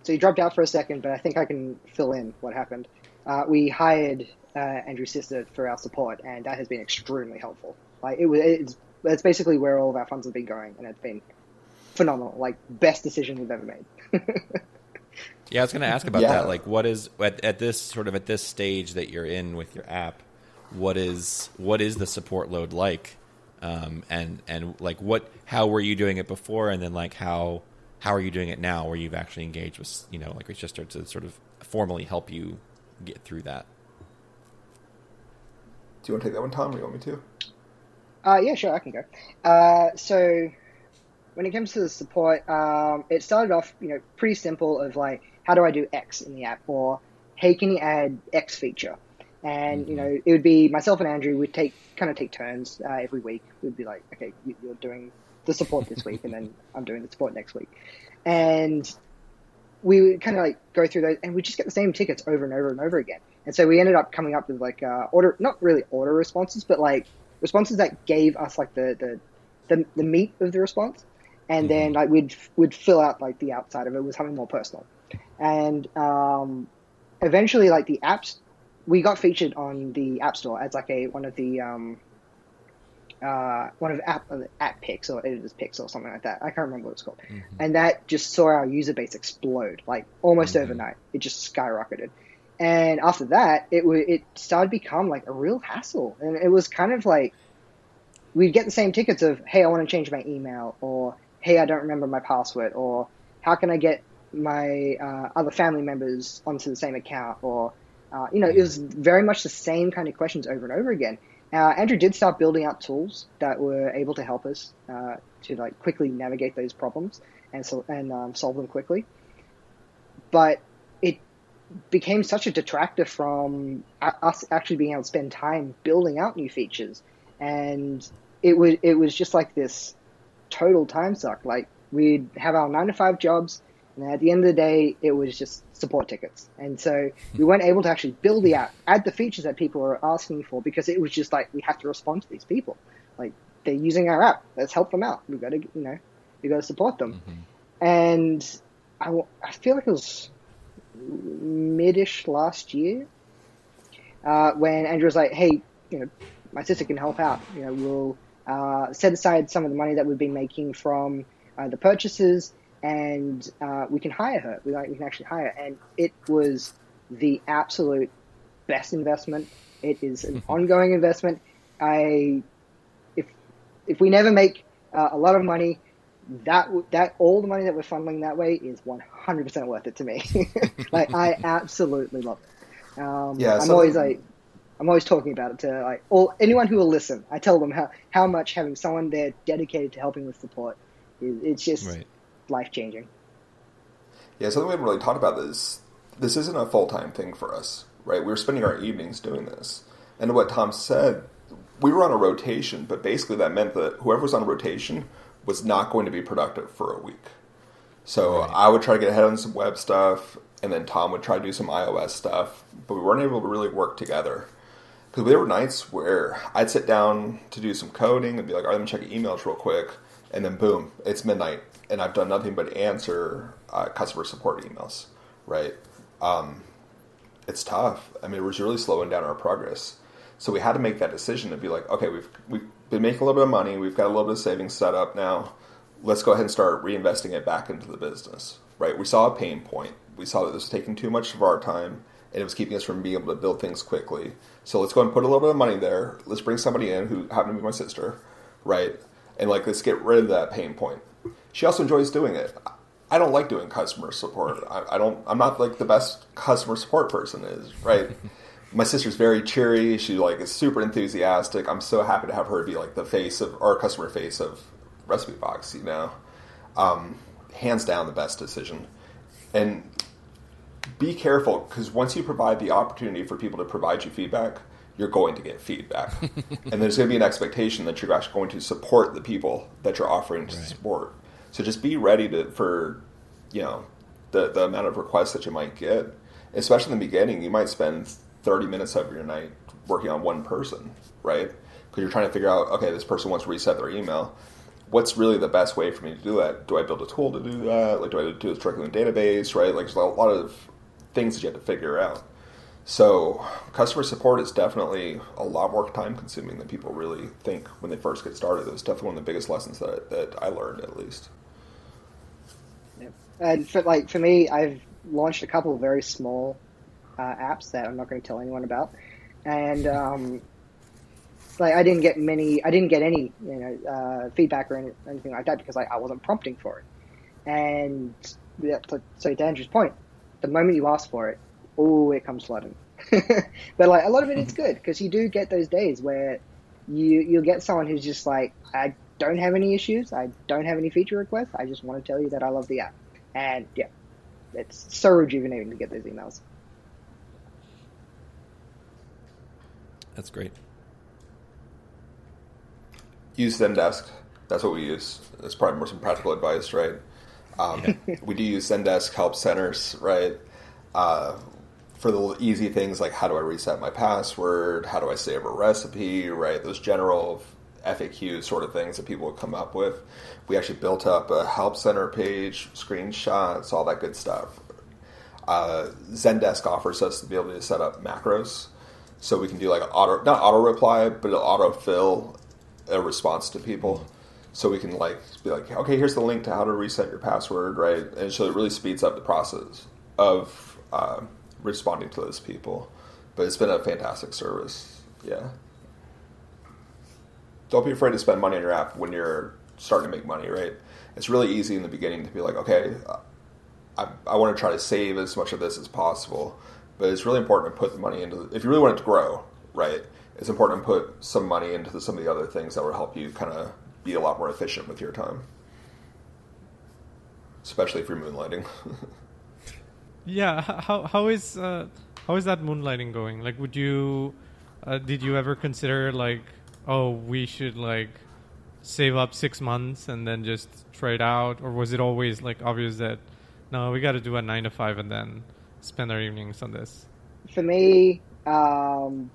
So you dropped out for a second, but I think I can fill in what happened. Uh, we hired uh, Andrew's sister for our support, and that has been extremely helpful. Like it was, it's, it's basically where all of our funds have been going, and it's been phenomenal. Like best decision we've ever made. Yeah, I was going to ask about Yeah. that. Like, what is at, at this sort of at this stage that you're in with your app? What is what is the support load like? Um, and and like what? How were you doing it before? And then like how how are you doing it now, where you've actually engaged with you know like Rich Sister to sort of formally help you get through that? Do you want to take that one, Tom? Or you want me to? Uh, yeah, sure, I can go. Uh, so when it comes to the support, um, it started off, you know, pretty simple of like, how do I do X in the app? Or, hey, can you add X feature? And, you know, it would be myself and Andrew would take, kind of take turns uh, every week. We'd be like, okay, you- you're doing the support this week, and then I'm doing the support next week. And we would kind of like go through those, and we just get the same tickets over and over and over again. And so we ended up coming up with like uh, order, not really order responses, but like responses that gave us like the the, the, the meat of the response, and then like we'd we'd fill out like the outside of it with something more personal. And um, eventually, like the apps, we got featured on the App Store as like a one of the um, uh, one of app uh, app picks or editors picks or something like that. I can't remember what it's called. And that just saw our user base explode like almost overnight. It just skyrocketed. And after that, it w- it started to become like a real hassle, and it was kind of like we'd get the same tickets of hey, I want to change my email, or hey, I don't remember my password, or how can I get my uh, other family members onto the same account, or uh, you know, it was very much the same kind of questions over and over again. Uh, Andrew did start building out tools that were able to help us uh, to like quickly navigate those problems and so and um, solve them quickly. But it became such a detractor from us actually being able to spend time building out new features, and it was it was just like this total time suck. Like we'd have our nine to five jobs, and at the end of the day, it was just support tickets. And so we weren't able to actually build the app, add the features that people were asking for, because it was just like we have to respond to these people. Like they're using our app, let's help them out. We've got to, you know, we've got to support them. And I, I feel like it was midish last year uh, when Andrew was like, "Hey, you know, my sister can help out. You know, we'll uh, set aside some of the money that we've been making from uh, the purchases, and uh, we can hire her. We, like, we can actually hire." And it was the absolute best investment. It is an ongoing investment. I, if if we never make uh, a lot of money, that that all the money that we're funneling that way is 100% worth it to me. like I absolutely love it. Um, Yeah, I'm so- always like I'm always talking about it to like all anyone who will listen. I tell them how how much having someone there dedicated to helping with support is it's just Right. Life changing. Yeah, something we haven't really talked about this. This isn't a full time thing for us, right? We were spending our evenings doing this, and what Tom said, we were on a rotation, but basically that meant that whoever was on rotation was not going to be productive for a week. So Right. I would try to get ahead on some web stuff, and then Tom would try to do some iOS stuff, but we weren't able to really work together. Because there were nights where I'd sit down to do some coding and be like, all right, let me check emails real quick. And then boom, it's midnight. And I've done nothing but answer uh, customer support emails, right? Um, it's tough. I mean, it was really slowing down our progress. So we had to make that decision to be like, okay, we've, we've been making a little bit of money. We've got a little bit of savings set up now. Let's go ahead and start reinvesting it back into the business, right? We saw a pain point. We saw that this was taking too much of our time and it was keeping us from being able to build things quickly. So let's go and put a little bit of money there. Let's bring somebody in who happened to be my sister, right? And like, let's get rid of that pain point. She also enjoys doing it. I don't like doing customer support. I, I don't. I'm not like the best customer support person is, right? my sister's very cheery. She like is super enthusiastic. I'm so happy to have her be like the face of our customer face of Recipe Box. You know, um, hands down the best decision. And be careful because once you provide the opportunity for people to provide you feedback, you're going to get feedback, and there's going to be an expectation that you're actually going to support the people that you're offering to right. support. So just be ready to for you know the the amount of requests that you might get, especially in the beginning. You might spend 30 minutes of your night working on one person, right? Because you're trying to figure out, okay, this person wants to reset their email. What's really the best way for me to do that? Do I build a tool to do that? Like, do I do in the database, right? Like, there's a lot of things that you have to figure out. So, customer support is definitely a lot more time consuming than people really think when they first get started. It was definitely one of the biggest lessons that, that I learned, at least. And for, like, for me, I've launched a couple of very small uh, apps that I'm not going to tell anyone about, and um, like I didn't get many, I didn't get any you know uh, feedback or any, anything like that because I, I wasn't prompting for it. And yeah, so to Andrew's point, the moment you ask for it, oh, it comes flooding. but like a lot of it is good because you do get those days where you you'll get someone who's just like, I don't have any issues, I don't have any feature requests, I just want to tell you that I love the app, and yeah, it's so rejuvenating to get those emails. That's great. Use Zendesk. That's what we use. It's probably more some practical advice, right? Um, yeah. we do use Zendesk help centers, right? Uh, for the easy things like how do I reset my password, how do I save a recipe, right? Those general FAQ sort of things that people would come up with. We actually built up a help center page, screenshots, all that good stuff. Uh, Zendesk offers us to be able to set up macros. So we can do like auto not auto reply but auto fill a response to people. So we can like be like okay here's the link to how to reset your password right? And so it really speeds up the process of uh, responding to those people. But it's been a fantastic service. Yeah don't be afraid to spend money on your app when you're starting to make money right it's really easy in the beginning to be like okay I, I want to try to save as much of this as possible but it's really important to put the money into. If you really want it to grow, right? It's important to put some money into the, some of the other things that will help you kind of be a lot more efficient with your time, especially if you're moonlighting. yeah, how how is uh, how is that moonlighting going? Like, would you uh, did you ever consider like, oh, we should like save up six months and then just try it out, or was it always like obvious that no, we got to do a nine to five and then spend our evenings on this? For me, um,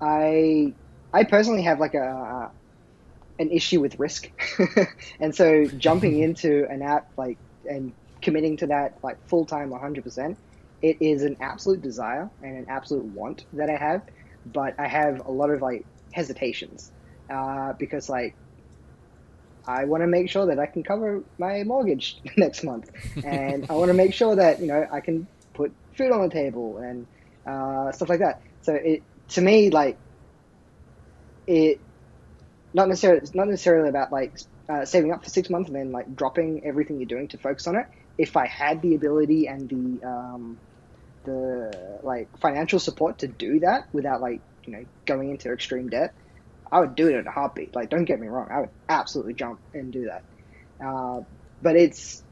I I personally have like a an issue with risk, and so jumping into an app like and committing to that like full time, one hundred percent, it is an absolute desire and an absolute want that I have, but I have a lot of like hesitations uh, because like I want to make sure that I can cover my mortgage next month, and I want to make sure that you know I can put food on the table and uh, stuff like that. So it to me like it not necessarily it's not necessarily about like uh, saving up for six months and then like dropping everything you're doing to focus on it. If I had the ability and the um, the like financial support to do that without like you know going into extreme debt, I would do it in a heartbeat. Like don't get me wrong, I would absolutely jump and do that. Uh, but it's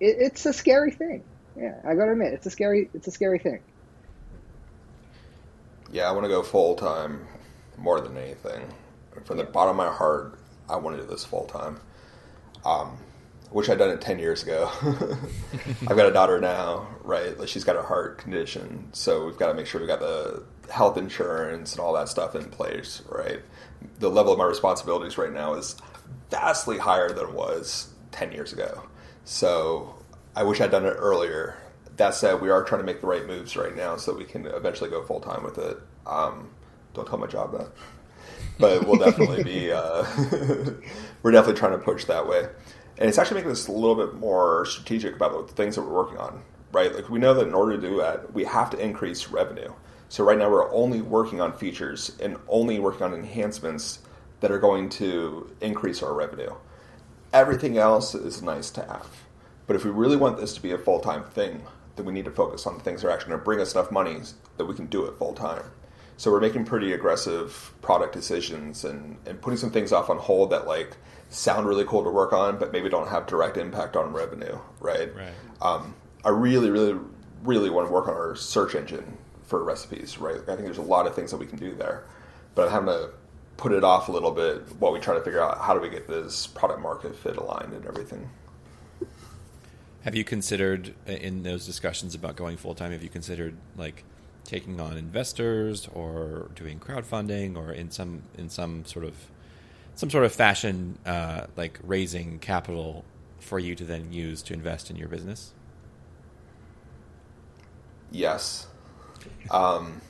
it, it's a scary thing yeah, I gotta admit, it's a scary, it's a scary thing. Yeah, I want to go full time more than anything. From the bottom of my heart, I want to do this full time. Um, wish I'd done it ten years ago. I've got a daughter now, right? Like she's got a heart condition, so we've got to make sure we got the health insurance and all that stuff in place, right? The level of my responsibilities right now is vastly higher than it was ten years ago. So I wish I'd done it earlier. That said, we are trying to make the right moves right now so we can eventually go full time with it. Um, don't tell my job that, but we'll definitely be. Uh, we're definitely trying to push that way, and it's actually making us a little bit more strategic about the things that we're working on. Right, like we know that in order to do that, we have to increase revenue. So right now, we're only working on features and only working on enhancements that are going to increase our revenue. Everything else is nice to have. But if we really want this to be a full time thing, then we need to focus on the things that are actually going to bring us enough money that we can do it full time. So we're making pretty aggressive product decisions and, and putting some things off on hold that like sound really cool to work on, but maybe don't have direct impact on revenue, right? Right. Um, I really, really, really want to work on our search engine for recipes, right? I think there's a lot of things that we can do there, but I'm having to put it off a little bit while we try to figure out how do we get this product market fit aligned and everything. Have you considered in those discussions about going full time? Have you considered like taking on investors or doing crowdfunding or in some in some sort of some sort of fashion uh, like raising capital for you to then use to invest in your business? Yes. Um,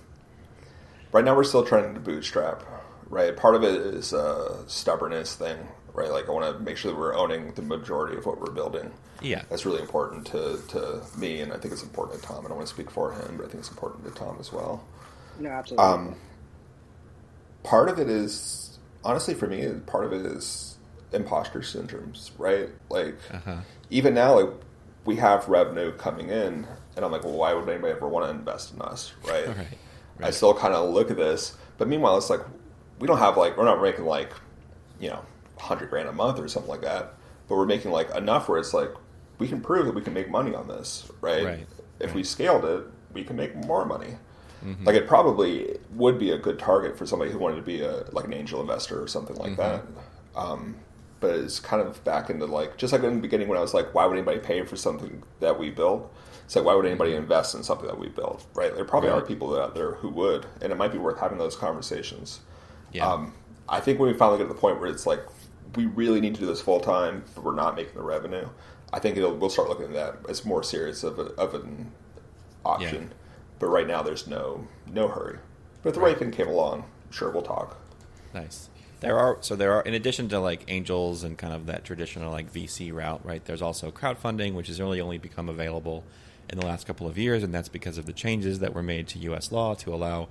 right now, we're still trying to bootstrap. Right, part of it is a stubbornness thing. Right, like I want to make sure that we're owning the majority of what we're building. Yeah. that's really important to, to me, and I think it's important to Tom. I don't want to speak for him, but I think it's important to Tom as well. No, absolutely. Um, part of it is honestly for me. Part of it is imposter syndromes, right? Like Uh-huh. even now, like we have revenue coming in, and I'm like, well, why would anybody ever want to invest in us, right? Right. I still kind of look at this, but meanwhile, it's like we don't have like we're not making like you know hundred grand a month or something like that, but we're making like enough where it's like we can prove that we can make money on this, right? Right. If we scaled it, we can make more money. Mm-hmm. Like it probably would be a good target for somebody who wanted to be a like an angel investor or something like Mm-hmm. that. Um, but it's kind of back into like just like in the beginning when I was like, why would anybody pay for something that we built? It's like why would anybody invest in something that we built? Right? There probably. Right. are people out there who would, and it might be worth having those conversations. Yeah. Um, I think when we finally get to the point where it's like we really need to do this full time, but we're not making the revenue. I think it'll, we'll start looking at that as more serious of, a, of an option. But right now, there's no no hurry. But if the right thing came along, sure, we'll talk. Nice. There are so there are in addition to like angels and kind of that traditional like VC route, right? There's also crowdfunding, which has really only become available in the last couple of years, and that's because of the changes that were made to U.S. law to allow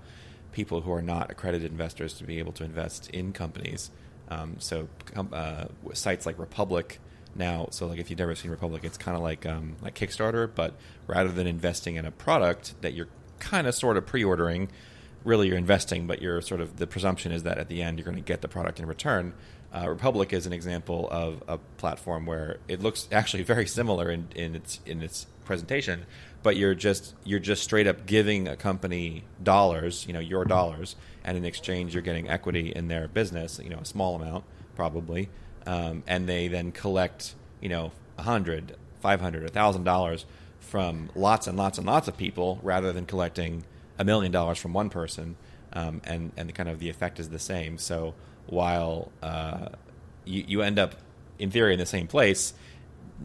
people who are not accredited investors to be able to invest in companies. Um, so uh, sites like Republic now, so like if you've never seen Republic, it's kind of like um, like Kickstarter, but rather than investing in a product that you're kind of sort of pre-ordering, really you're investing, but you're sort of the presumption is that at the end you're going to get the product in return. Uh, Republic is an example of a platform where it looks actually very similar in, in its in its presentation, but you're just you're just straight up giving a company dollars, you know, your dollars, and in exchange you're getting equity in their business, you know, a small amount probably, um, and they then collect, you know, a hundred, five hundred, a thousand dollars from lots and lots and lots of people rather than collecting a million dollars from one person, um, and and kind of the effect is the same. So while uh, you you end up in theory in the same place,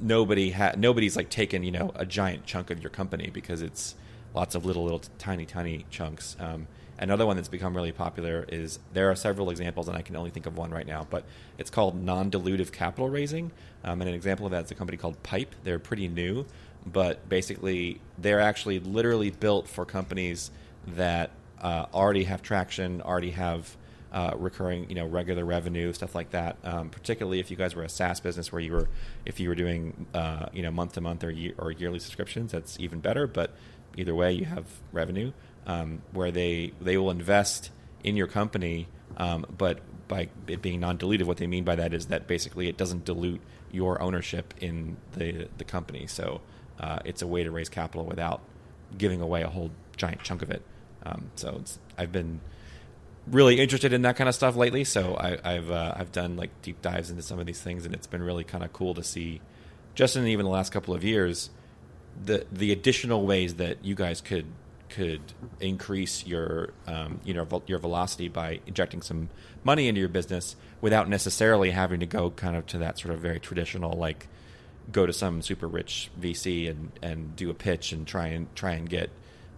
nobody ha- nobody's like taken you know a giant chunk of your company because it's lots of little little tiny tiny chunks. Um, another one that's become really popular is there are several examples, and I can only think of one right now, but it's called non-dilutive capital raising. Um, and an example of that is a company called Pipe. They're pretty new, but basically they're actually literally built for companies that uh, already have traction, already have uh, recurring, you know, regular revenue, stuff like that. Um, particularly if you guys were a SaaS business where you were, if you were doing, uh, you know, month to month or year, or yearly subscriptions, that's even better. But either way, you have revenue um, where they they will invest in your company, um, but by it being non-dilutive, what they mean by that is that basically it doesn't dilute your ownership in the the company. So uh, it's a way to raise capital without giving away a whole giant chunk of it. Um, so I've been really interested in that kind of stuff lately. So I, I've uh, I've done like deep dives into some of these things, and it's been really kind of cool to see just in even the last couple of years, the the additional ways that you guys could could increase your um, you know your velocity by injecting some money into your business without necessarily having to go kind of to that sort of very traditional like go to some super rich VC and and do a pitch and try and try and get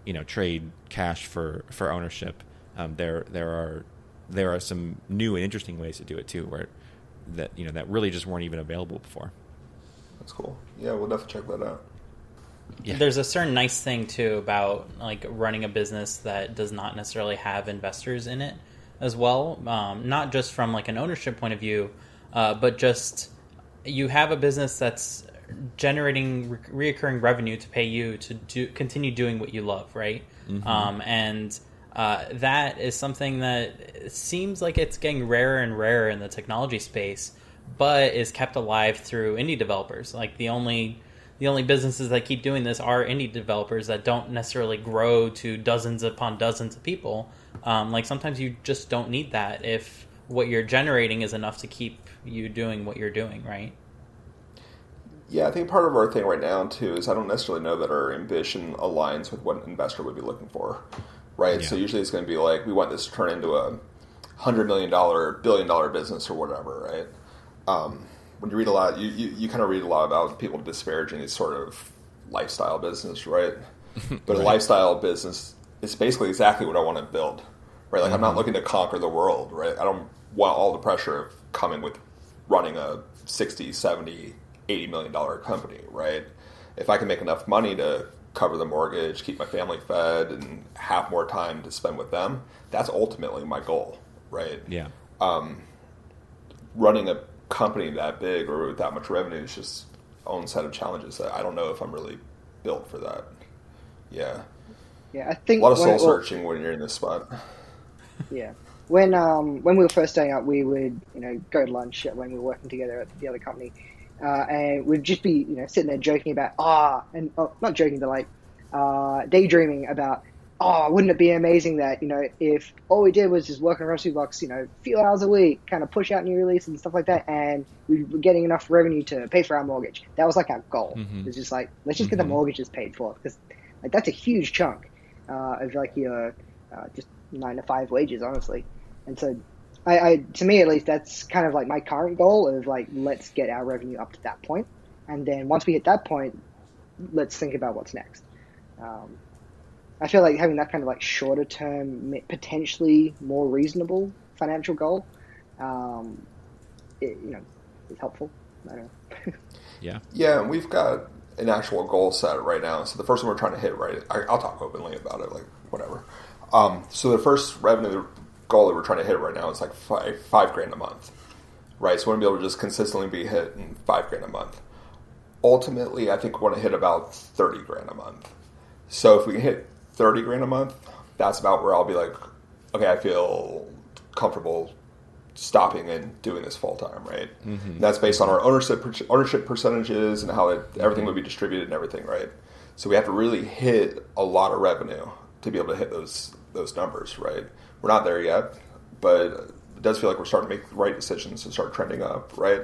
you know trade cash for for ownership. Um, there there are there are some new and interesting ways to do it too, where that you know that really just weren't even available before. That's cool. Yeah, we'll definitely check that out. Yeah. There's a certain nice thing too about like running a business that does not necessarily have investors in it as well. Um, not just from like an ownership point of view, uh, but just you have a business that's generating re- reoccurring revenue to pay you to do continue doing what you love, right? Um, and uh, that is something that seems like it's getting rarer and rarer in the technology space, but is kept alive through indie developers. Like the only the only businesses that keep doing this are indie developers that don't necessarily grow to dozens upon dozens of people. Um, like sometimes you just don't need that if what you're generating is enough to keep you doing what you're doing, right? Yeah, I think part of our thing right now too is I don't necessarily know that our ambition aligns with what an investor would be looking for, right? Yeah. So usually it's going to be like we want this to turn into a hundred million dollar, billion dollar business or whatever, right? Um, when you read a lot, you, you, you kind of read a lot about people disparaging these sort of lifestyle business, right? But a lifestyle business is basically exactly what I want to build, right? Like I'm not looking to conquer the world, right? I don't want all the pressure of coming with running a 60, 70, 80 million dollar company, right? If I can make enough money to cover the mortgage, keep my family fed, and have more time to spend with them, that's ultimately my goal, right? Yeah. Running a company that big or with that much revenue is just own set of challenges that I don't know if I'm really built for that. Yeah. Yeah, I think a lot of soul searching when you're in this spot. Yeah. When um when we were first starting out, we would you know go to lunch when we were working together at the other company, uh, and we'd just be you know sitting there joking about ah and oh, not joking but like uh, daydreaming about oh wouldn't it be amazing that you know if all we did was just work on Recipe Box you know a few hours a week, kind of push out new releases and stuff like that, and we were getting enough revenue to pay for our mortgage. That was like our goal. Mhm. It was just like let's just get the Mhm. mortgages paid for because like that's a huge chunk uh, of like your uh, just nine to five wages, honestly. And so, I, I to me at least, that's kind of like my current goal of like let's get our revenue up to that point, and then once we hit that point, let's think about what's next. Um, I feel like having that kind of like shorter term, potentially more reasonable financial goal, um, it, you know, is helpful. I don't know. Yeah. Yeah, and we've got an actual goal set right now. So the first one we're trying to hit, right? I, I'll talk openly about it, like whatever. Um, so the first revenue goal that we're trying to hit right now is like five five grand a month, right? So we want to be able to just consistently be hitting five grand a month. Ultimately, I think we want to hit about thirty grand a month. So if we can hit thirty grand a month, that's about where I'll be like, okay, I feel comfortable stopping and doing this full time, right? And that's based on our ownership ownership percentages and how it, mm-hmm. everything would be distributed and everything, right? So we have to really hit a lot of revenue to be able to hit those those numbers, right? We're not there yet, but it does feel like we're starting to make the right decisions and start trending up, right?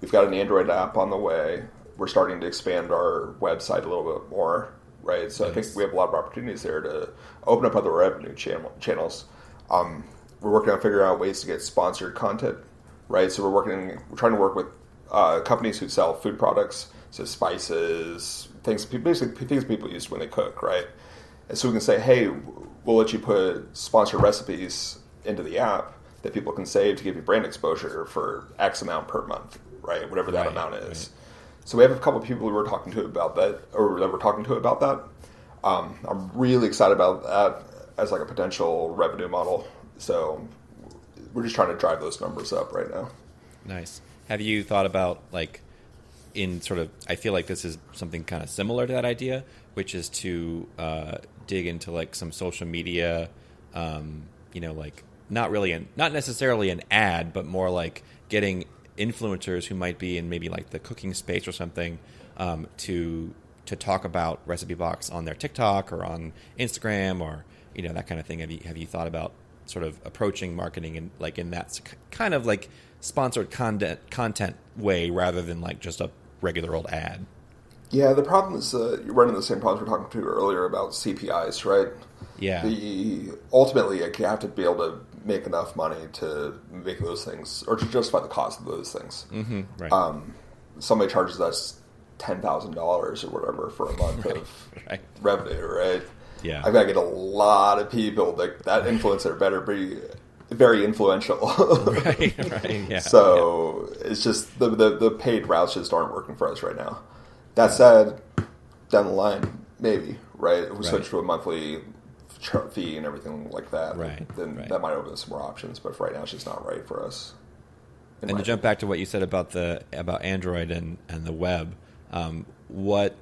We've got an Android app on the way. We're starting to expand our website a little bit more, right? So I think we have a lot of opportunities there to open up other revenue channel, channels. Um, we're working on figuring out ways to get sponsored content, right? So we're working, we're trying to work with uh, companies who sell food products, so spices, things, basically things people use when they cook, right? And so we can say, hey, we'll let you put sponsored recipes into the app that people can save to give you brand exposure for X amount per month, right? Whatever that Right, amount is. right. So we have a couple of people who we're talking to about that, or that we're talking to about that. Um, I'm really excited about that as like a potential revenue model. So we're just trying to drive those numbers up right now. Nice. Have you thought about like in sort of? I feel like this is something kind of similar to that idea, which is to uh, dig into like some social media. Um, you know, like not really an not necessarily an ad, but more like getting influencers who might be in maybe like the cooking space or something um, to to talk about Recipe Box on their TikTok or on Instagram or you know that kind of thing. Have you have you thought about sort of approaching marketing in like in that kind of like sponsored content content way rather than like just a regular old ad. Yeah, the problem is uh, you're running the same problems we are talking to earlier about CPIs, right? Yeah. The ultimately, like, you have to be able to make enough money to make those things, or to justify the cost of those things. mm-hmm. Right. Um, somebody charges us ten thousand dollars or whatever for a month of right. revenue, right? Yeah. I've got to get a lot of people that that influencer better be very influential. right. Right. Yeah. So it's just the, the the paid routes just aren't working for us right now. That said, down the line, maybe right. If we Right. switch to a monthly chart fee and everything like that, Right, then right. that might open some more options. But for right now, it's just not right for us. and to jump back to what you said about the about Android and and the web, um, what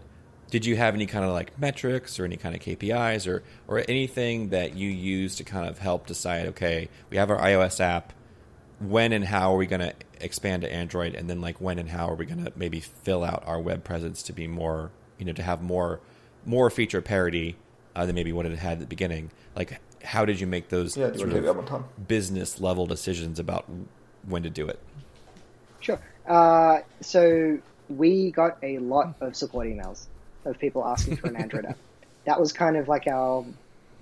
did you have any kind of like metrics or any kind of KPIs or or anything that you use to kind of help decide? Okay, we have our iOS app. When and how are we going to expand to Android? And then like when and how are we going to maybe fill out our web presence to be more you know to have more more feature parity uh, than maybe what it had at the beginning? Like how did you make those Yeah, sort want to take that of business level decisions about when to do it? Sure. Uh, so we got a lot of support emails of people asking for an Android app. That was kind of like our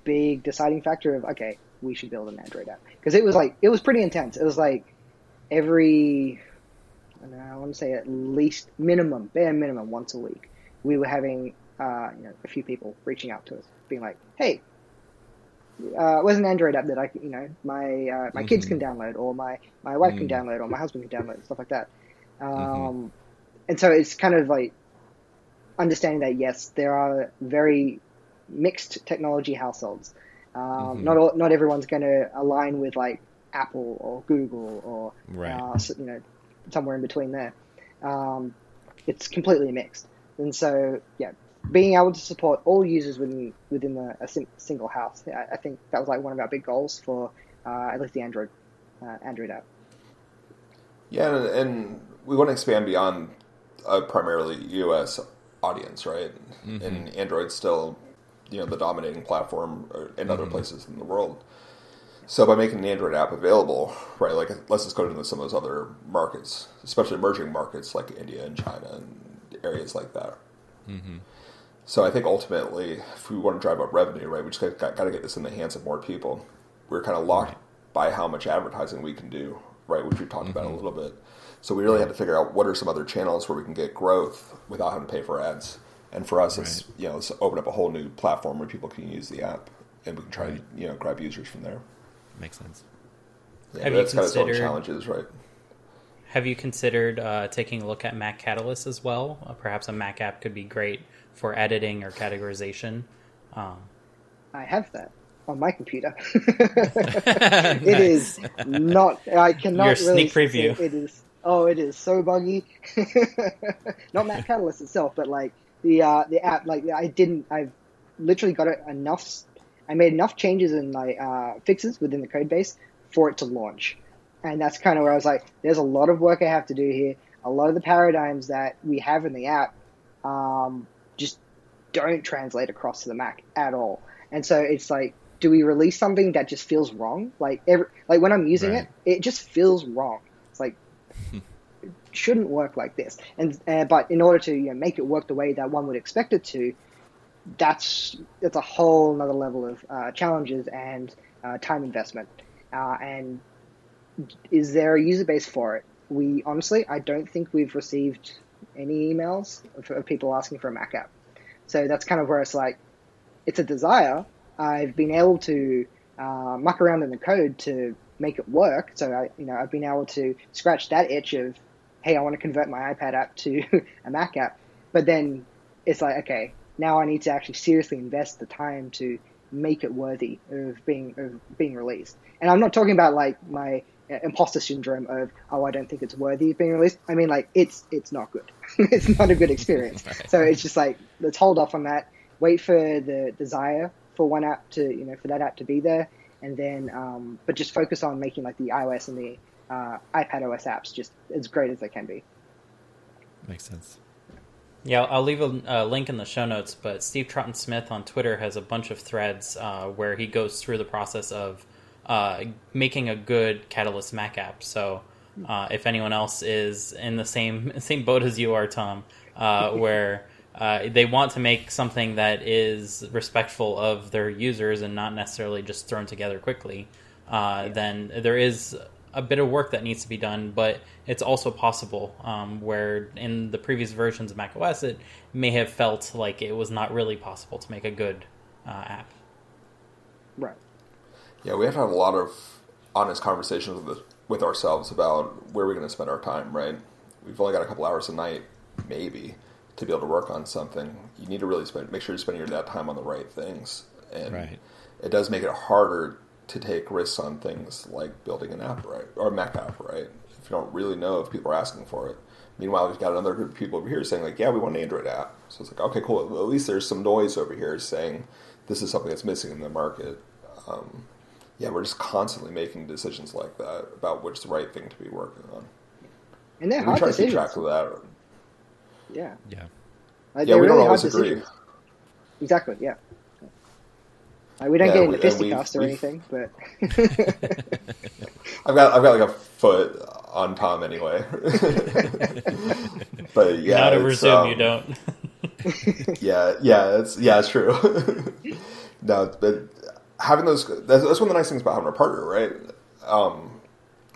big deciding factor of okay, we should build an Android app because it was like it was pretty intense. It was like every I, don't know, I want to say at least minimum, bare minimum, once a week, we were having uh, you know a few people reaching out to us, being like, hey. Uh, where's an Android app that I, you know, my uh, my kids can download, or my my wife can Mm. download, or my husband can download, stuff like that. Um, And so it's kind of like understanding that yes, there are very mixed technology households. Um, Mhm. Not all, not everyone's going to align with like Apple or Google or Right. uh, you know somewhere in between there. Um, it's completely mixed, and so yeah, being able to support all users within within the, a sim- single house, I, I think that was like one of our big goals for uh, at least the Android uh, Android app. Yeah, and, and we want to expand beyond a primarily U.S. audience, right? Mm-hmm. And Android's still, you know, the dominating platform uh, in other Mm-hmm. places in the world. So by making the Android app available, right? Like let's just go into some of those other markets, especially emerging markets like India and China and areas like that. Mm-hmm. So I think ultimately, if we want to drive up revenue, right, we just got, got to get this in the hands of more people. We're kind of locked by how much advertising we can do, right, which we've talked about a Mm-hmm. little bit. So we really had to figure out what are some other channels where we can get growth without having to pay for ads. And for us, it's you know, let's open up a whole new platform where people can use the app, and we can try to you know grab users from there. Makes sense. Yeah, Have but you that's got its own considered- challenges, right? Have you considered uh, taking a look at Mac Catalyst as well? Uh, perhaps a Mac app could be great for editing or categorization. Um, I have that on my computer. It is not. I cannot Your really sneak preview. say It is. Oh, it is so buggy. not Mac Catalyst itself, but like the uh, the app. Like I didn't. I've literally got it enough. I made enough changes in my uh, fixes within the code base for it to launch, and that's kind of where I was like, "There's a lot of work I have to do here. A lot of the paradigms that we have in the app um, just don't translate across to the Mac at all." And so it's like, do we release something that just feels wrong? Like every, like when I'm using Right. it, it just feels wrong. It's like shouldn't work like this. And uh, but in order to you know, make it work the way that one would expect it to, that's that's a whole another level of uh, challenges and uh, time investment. Uh, and is there a user base for it? We honestly, I don't think we've received any emails of, people asking for a Mac app. So that's kind of where it's like, it's a desire. I've been able to uh, muck around in the code to make it work. So I, you know, I've been able to scratch that itch of, hey, I want to convert my iPad app to a Mac app. But then it's like, okay, now I need to actually seriously invest the time to make it worthy of being of being released. And I'm not talking about like my uh, imposter syndrome of, oh, I don't think it's worthy of being released. I mean, like it's it's not good. it's not a good experience. Right. So it's just like let's hold off on that. Wait for the desire for one app to you know for that app to be there, and then um, but just focus on making like the iOS and the uh, iPad OS apps just as great as they can be. Makes sense. Yeah, I'll leave a uh, link in the show notes. But Steve Troughton Smith on Twitter has a bunch of threads uh, where he goes through the process of uh, making a good Catalyst Mac app. So uh, if anyone else is in the same same boat as you are, Tom, uh, where uh, they want to make something that is respectful of their users and not necessarily just thrown together quickly, uh, then there is a bit of work that needs to be done. But it's also possible um, where in the previous versions of macOS, it may have felt like it was not really possible to make a good uh, app. Right. Yeah, we have to have a lot of honest conversations with with ourselves about where we're going to spend our time. Right? We've only got a couple hours a night, maybe, to be able to work on something. You need to really spend make sure you're spending that time on the right things, and Right. it does make it harder to take risks on things like building an app, right, or a Mac app, right? If you don't really know if people are asking for it. Meanwhile, we've got another group of people over here saying like, "Yeah, we want an Android app." So it's like, okay, cool. Well, at least there's some noise over here saying this is something that's missing in the market. Um, yeah, we're just constantly making decisions like that about which the right thing to be working on. And they're And we hard try to keep track of that. Yeah. Yeah. Like, Yeah, they're we don't really always agree. Exactly. Yeah. Like, we don't Yeah, get we- into fisticuffs or anything, but I've got I've got like a foot on Tom anyway. but yeah, not over it's, Zoom, um, you don't. Yeah, yeah, it's yeah, it's true. no, but having those that's, that's one of the nice things about having a partner, right? Um,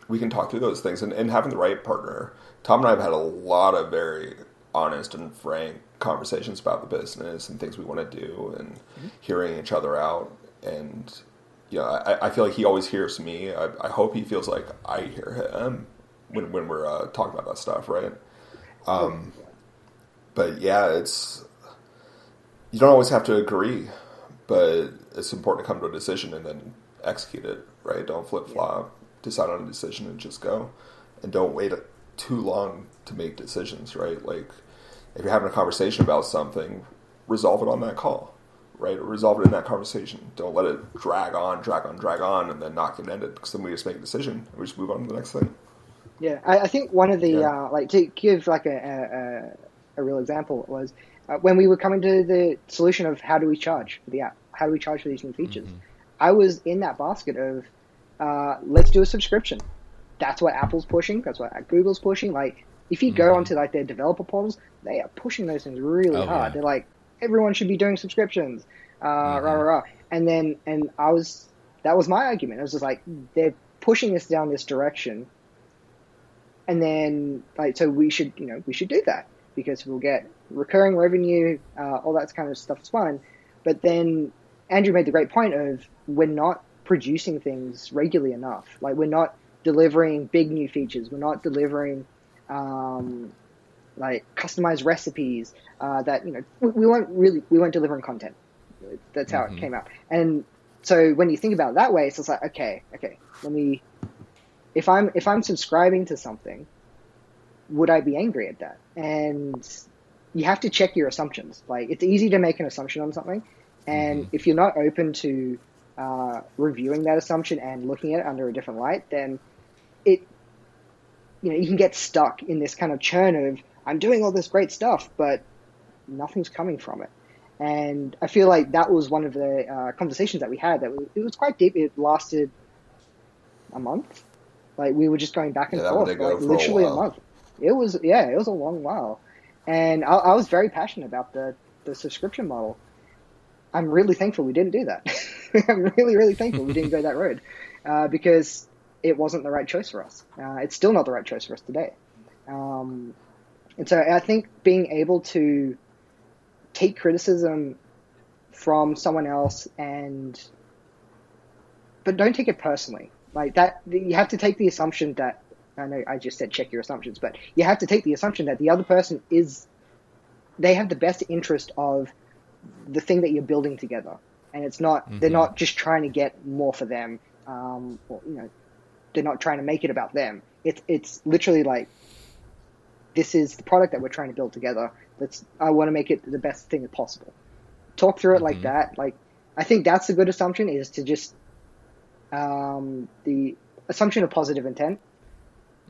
we can talk through those things and, and having the right partner. Tom and I have had a lot of very honest and frank conversations about the business and things we want to do and hearing each other out. And you know, I, I feel like he always hears me. I, I hope he feels like I hear him when when we're uh, talking about that stuff, right? Um, but yeah, it's you don't always have to agree, but it's important to come to a decision and then execute it. Right? Don't flip flop. Decide on a decision and just go, and don't wait too long to make decisions. Right? Like if you're having a conversation about something, resolve it on that call. Right? Resolve it in that conversation. Don't let it drag on, drag on, drag on, and then not get ended. Because then we just make a decision and we just move on to the next thing. Yeah, I, I think one of the Yeah. uh, like to give like a a, a real example was uh, when we were coming to the solution of how do we charge for the app, how do we charge for these new features. I was in that basket of uh, let's do a subscription. That's what Apple's pushing. That's what Google's pushing. Like if you go onto like their developer portals, they are pushing those things really Oh, hard. yeah. They're like everyone should be doing subscriptions. Uh, rah, rah, rah. And then and I was that was my argument. I was just like they're pushing us down this direction and then like so we should you know we should do that because we'll get recurring revenue uh, all that kind of stuff stuff's fun but then andrew made the great point of we're not producing things regularly enough like we're not delivering big new features we're not delivering um, like customized recipes uh, that you know we, we weren't really we weren't delivering content. That's how it came out. And so when you think about it that way it's just like okay okay let me if I'm if I'm subscribing to something, would I be angry at that? And you have to check your assumptions. Like it's easy to make an assumption on something, and if you're not open to uh, reviewing that assumption and looking at it under a different light, then it you know you can get stuck in this kind of churn of I'm doing all this great stuff, but nothing's coming from it. And I feel like that was one of the uh, conversations that we had. That was, it was quite deep. It lasted a month. Like we were just going back and Yeah, forth, like for literally a, while. month. It was yeah, it was a long while, and I, I was very passionate about the the subscription model. I'm really thankful we didn't do that. I'm really really thankful we didn't go that road uh, because it wasn't the right choice for us. Uh, it's still not the right choice for us today. Um, and so I think being able to take criticism from someone else and but don't take it personally. Like that you have to take the assumption that I know I just said check your assumptions, but you have to take the assumption that the other person is they have the best interest of the thing that you're building together. And it's not they're not just trying to get more for them. Um, or, you know, they're not trying to make it about them. It's it's literally like this is the product that we're trying to build together. That's I want to make it the best thing possible. Talk through it like that. Like I think that's a good assumption is to just um, the assumption of positive intent.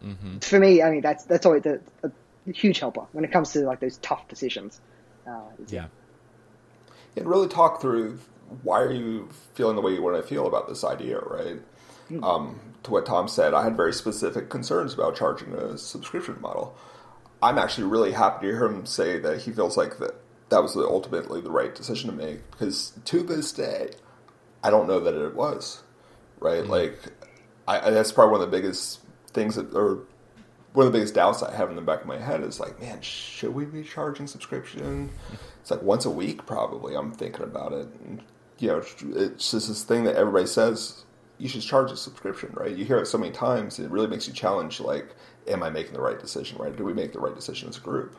Mm-hmm. For me, I mean that's that's always the, a huge helper when it comes to like those tough decisions. Uh, Yeah. and really talk through why are you feeling the way you want to feel about this idea, right? Um, to what Tom said, I had very specific concerns about charging a subscription model. I'm actually really happy to hear him say that he feels like that that was ultimately the right decision to make because to this day, I don't know that it was right. Like, I, that's probably one of the biggest things that, or one of the biggest doubts I have in the back of my head is like, man, should we be charging subscription? It's like once a week, probably. I'm thinking about it. And, you know, it's just this thing that everybody says you should charge a subscription, right? You hear it so many times, it really makes you challenge, like, am I making the right decision, right? Do we make the right decision as a group?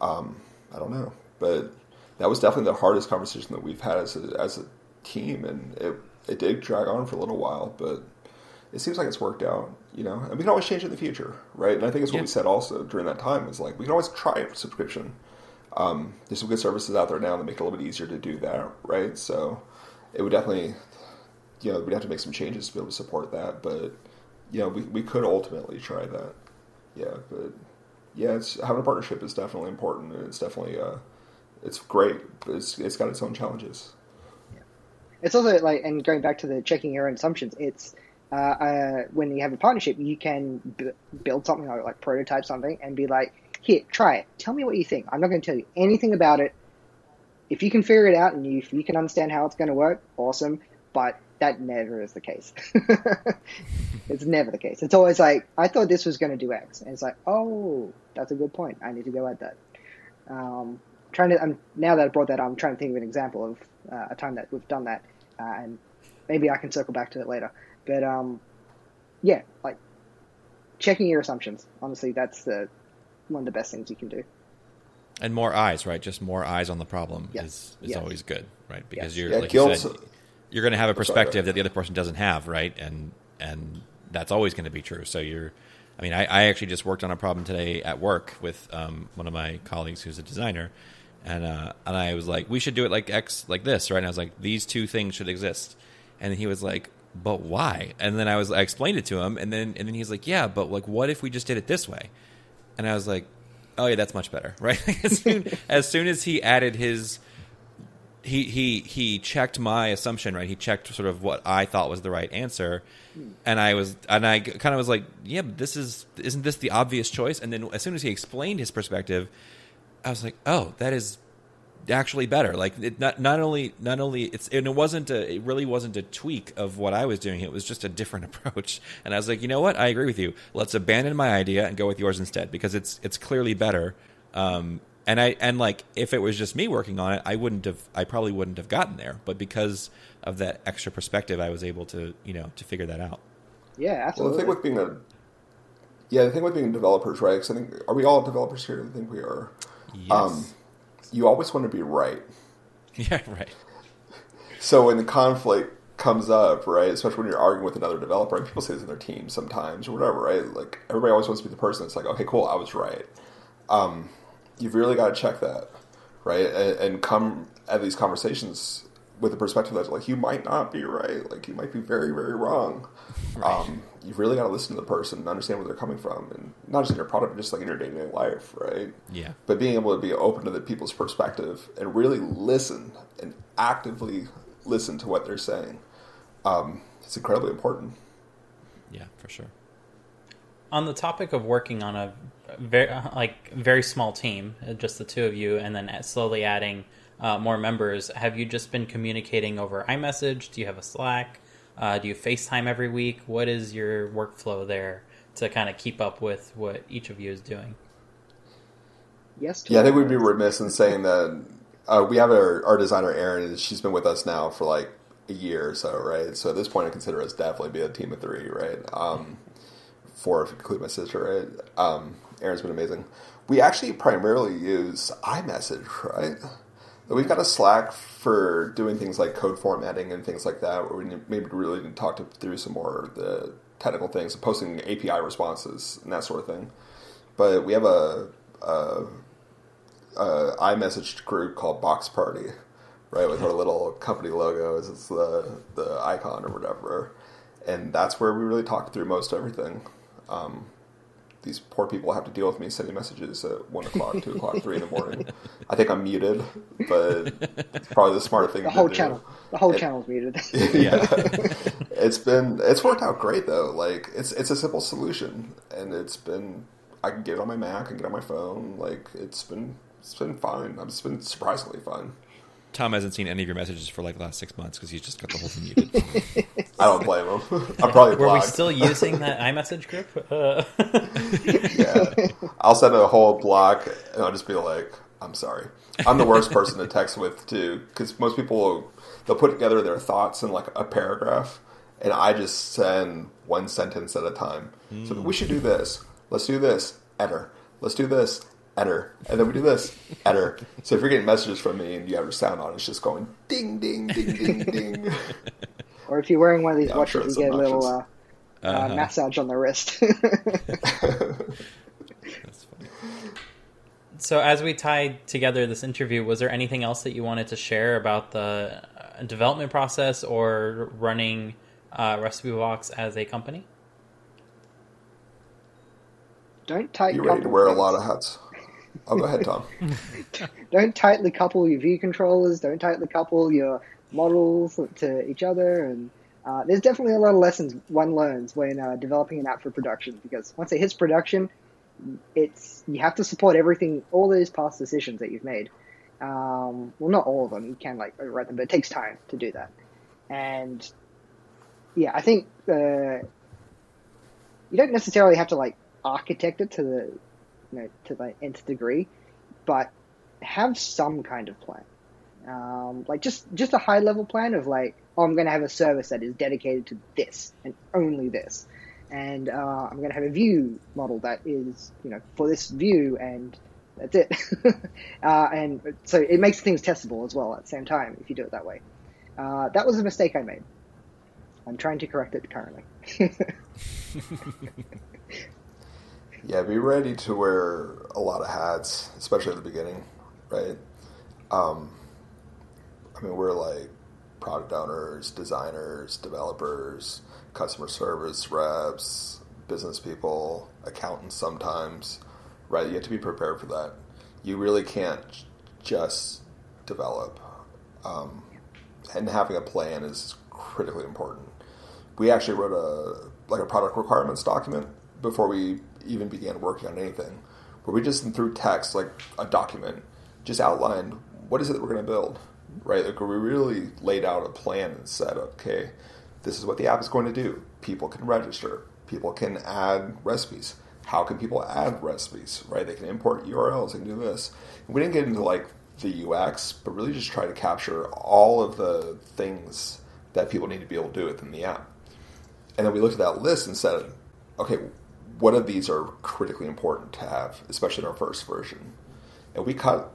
Um, I don't know. But that was definitely the hardest conversation that we've had as a, as a team, and it, it did drag on for a little while, but it seems like it's worked out, you know. And we can always change it in the future, right? And I think it's what Yeah. we said also during that time is like we can always try a subscription. Um, there's some good services out there now that make it a little bit easier to do that, right? So it would definitely, you know, we'd have to make some changes to be able to support that, but you know, we we could ultimately try that, yeah. But yeah, it's having a partnership is definitely important, and it's definitely uh, it's great, but it's it's got its own challenges. It's also like, and going back to the checking your own assumptions, it's uh, uh, when you have a partnership, you can b- build something or like prototype something and be like, here, try it. Tell me what you think. I'm not going to tell you anything about it. If you can figure it out and you, if you can understand how it's going to work, awesome. But that never is the case. it's never the case. It's always like, I thought this was going to do X. And it's like, oh, that's a good point. I need to go at that. Um, trying to, I'm, now that I brought that up, I'm trying to think of an example of uh, a time that we've done that. Uh, and maybe I can circle back to it later. But um, yeah, like checking your assumptions. Honestly, that's the one of the best things you can do. and more eyes, right? Just more eyes on the problem Yes. is is Yes. always good, right? Because Yes. you're Yeah, like you guilt's- said, you're going to have a perspective that the other person doesn't have, right? And and that's always going to be true. So you're, I mean, I, I actually just worked on a problem today at work with um, one of my colleagues who's a designer, and uh, and I was like, we should do it like X, like this, right? And I was like, these two things should exist, and he was like. But why? And then I was I explained it to him, and then and then he's like, "Yeah, but like, what if we just did it this way?" And I was like, "Oh yeah, that's much better, right?" as, soon, as soon as he added his, he he he checked my assumption, right? He checked sort of what I thought was the right answer, and I was and I kind of was like, "Yeah, but this is isn't this the obvious choice?" And then as soon as he explained his perspective, I was like, "Oh, that is." actually better like it not not only not only it's and it wasn't a it really wasn't a tweak of what I was doing it was just a different approach and I was like you know what I agree with you let's abandon my idea and go with yours instead because it's it's clearly better um and I and like if it was just me working on it I wouldn't have I probably wouldn't have gotten there but because of that extra perspective I was able to you know to figure that out Yeah, Well, the thing with being a yeah, the thing with being developers, right? Because I think are we all developers here? I think we are. yes Um, you always want to be right. yeah right So when the conflict comes up, right, especially when you're arguing with another developer, and people say this in their team sometimes or whatever, right? Like everybody always wants to be the person that's like, okay, cool, I was right. Um, you've really got to check that, right, and, and come at these conversations with the perspective that like you might not be right, like you might be very, very wrong. Um, you've really got to listen to the person and understand where they're coming from, and not just in your product, but just like in your day to day life, right? yeah. But being able to be open to the people's perspective and really listen and actively listen to what they're saying um, it's incredibly important. Yeah for sure. On the topic of working on a very like very small team, uh, just the two of you, and then slowly adding uh, more members, have you just been communicating over iMessage? Do you have a Slack? Uh, do you FaceTime every week? What is your workflow there to kind of keep up with what each of you is doing? yes. to yeah i think we'd be remiss in saying that uh, we have our, our designer erin and she's been with us now for like a year or so right so at this point i consider us definitely be a team of three right um, four if you include my sister right um, erin's been amazing we actually primarily use imessage right We've got a Slack for doing things like code formatting and things like that, where we maybe really need to talk to, through some more of the technical things, posting API responses and that sort of thing. But we have a, a, a iMessage group called Box Party, right, with our little company logos. It's the the icon or whatever, and that's where we really talk through most everything. Um, these poor people have to deal with me sending messages at one o'clock, two o'clock, three in the morning. I think I'm muted, but it's probably the smarter thing. The whole do. channel, the whole It- channel's muted. yeah. it's been it's worked out great though. Like it's it's a simple solution, and it's been I can get it on my Mac, I can get it on my phone. Like it's been it's been fine. It's been surprisingly fun. Tom hasn't seen any of your messages for like the last six months because he's just got the whole thing muted. I don't blame him. I'm probably Were we blocked. still using that iMessage group? Uh, yeah. I'll send a whole block, and I'll just be like, "I'm sorry." I'm the worst person to text with too, because most people will, they'll put together their thoughts in like a paragraph, and I just send one sentence at a time. So we should do this. Let's do this. Enter. Let's do this. Enter. And then we do this. Enter. So if you're getting messages from me and you have your sound on, it's just going ding, ding, ding, ding, ding. or if you're wearing one of these Yeah, I'm sure watches, you get a little uh, obnoxious. uh, Uh-huh. massage on the wrist. That's funny. so, as we tied together this interview, was there anything else that you wanted to share about the uh, development process or running uh, Recipe Box as a company? Don't tight. You're ready to wear a lot of hats. Oh, go ahead, Tom. don't tightly couple your view controllers. Don't tightly couple your models to each other. And uh, there's definitely a lot of lessons one learns when uh, developing an app for production. Because once it hits production, it's you have to support everything, all those past decisions that you've made. Um, well, not all of them. You can like overwrite them, but it takes time to do that. And yeah, I think uh, you don't necessarily have to like architect it to the you know to the nth degree, but have some kind of plan. Um, like just just a high level plan of like, oh, I'm going to have a service that is dedicated to this and only this, and uh, I'm going to have a view model that is you know for this view and that's it. uh, and so it makes things testable as well at the same time if you do it that way. Uh, that was a mistake I made. I'm trying to correct it currently. Yeah, be ready to wear a lot of hats, especially at the beginning, right? Um, I mean, we're like product owners, designers, developers, customer service reps, business people, accountants sometimes, right? You have to be prepared for that. You really can't just develop. Um, and having a plan is critically important. We actually wrote a like a product requirements document before we even began working on anything, where we just through text like a document just outlined what is it that we're going to build, right? Like we really laid out a plan and said, okay, this is what the app is going to do. People can register. People can add recipes. How can people add recipes, right? They can import URLs. Can do this. And we didn't get into like the UX, but really just try to capture all of the things that people need to be able to do within the app. And then we looked at that list and said, okay, what of these are critically important to have, especially in our first version? And we cut,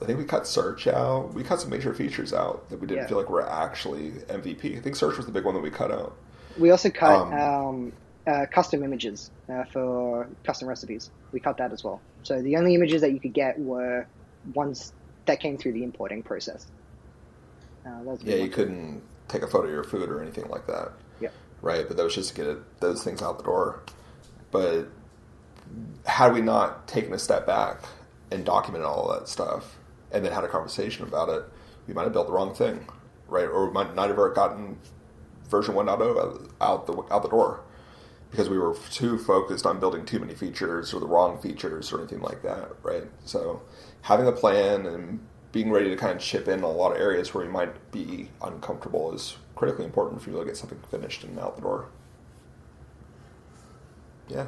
I think we cut search out. We cut some major features out that we didn't Yeah. feel like were actually MVP. I think search was the big one that we cut out. We also cut Um, um, uh, custom images uh, for custom recipes. We cut that as well. So the only images that you could get were ones that came through the importing process. Uh, that was Yeah, you one. couldn't take a photo of your food or anything like that. Yeah. Right, but that was just to get it, those things out the door. But had we not taken a step back and documented all that stuff and then had a conversation about it, we might have built the wrong thing, right? Or we might not have ever gotten version 1.0 out- out the, out the door because we were too focused on building too many features or the wrong features or anything like that, right? So having a plan and being ready to kind of chip in a lot of areas where you might be uncomfortable is critically important for you to get something finished and out the door. Yeah,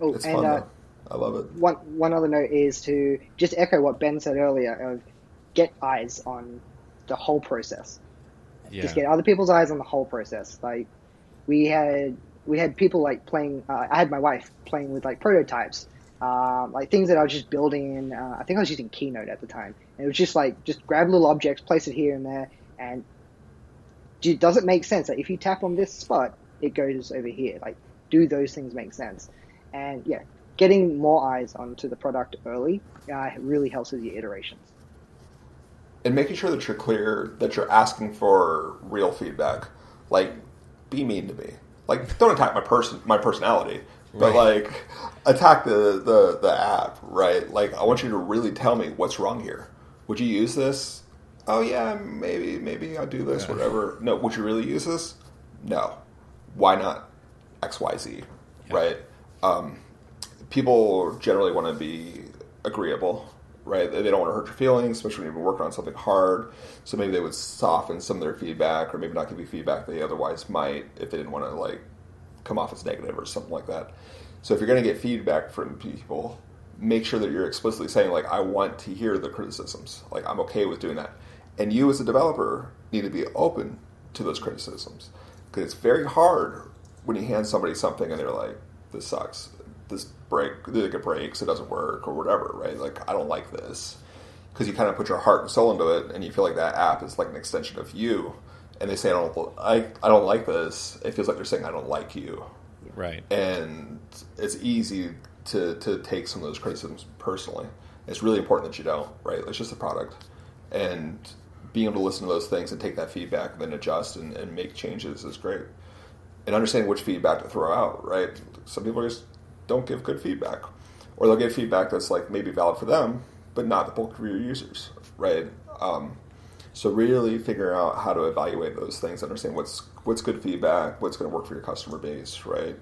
Oh, it's and fun. uh. I love it. one one other note is to just echo what Ben said earlier of get eyes on the whole process. Yeah. Just get other people's eyes on the whole process. Like we had we had people like playing. Uh, I had my wife playing with like prototypes, uh, like things that I was just building in. Uh, I think I was using Keynote at the time. And it was just like just grab little objects, place it here and there, and do, does it make sense that if you tap on this spot, it goes over here? Like, do those things make sense? And yeah, getting more eyes onto the product early uh, really helps with your iterations. and making sure that you're clear that you're asking for real feedback. Like, be mean to me. Like, don't attack my person, my personality, but Right. like attack the, the the app, right? Like I want you to really tell me what's wrong here. Would you use this? Oh yeah, maybe maybe I'll do this, whatever. No, would you really use this? No. Why not? X Y Z, right? Um, people generally want to be agreeable, right? They don't want to hurt your feelings, especially when you've been working on something hard. So maybe they would soften some of their feedback, or maybe not give you feedback they otherwise might if they didn't want to like come off as negative or something like that. So if you're going to get feedback from people, make sure that you're explicitly saying like I want to hear the criticisms. Like I'm okay with doing that. And you as a developer need to be open to those criticisms because it's very hard when you hand somebody something and they're like this sucks. This break like it breaks, it doesn't work or whatever, right? Like I don't like this. Because you kind of put your heart and soul into it and you feel like that app is like an extension of you and they say I don't I, I don't like this, it feels like they're saying I don't like you Right. and it's easy to, to take some of those criticisms personally. It's really important that you don't, right? It's just a product. And being able to listen to those things and take that feedback and then adjust and, and make changes is great. And understanding which feedback to throw out, right? Some people just don't give good feedback. Or they'll give feedback that's like maybe valid for them, but not the bulk of your users, right? Um, so really figuring out how to evaluate those things, understand what's what's good feedback, what's going to work for your customer base, right?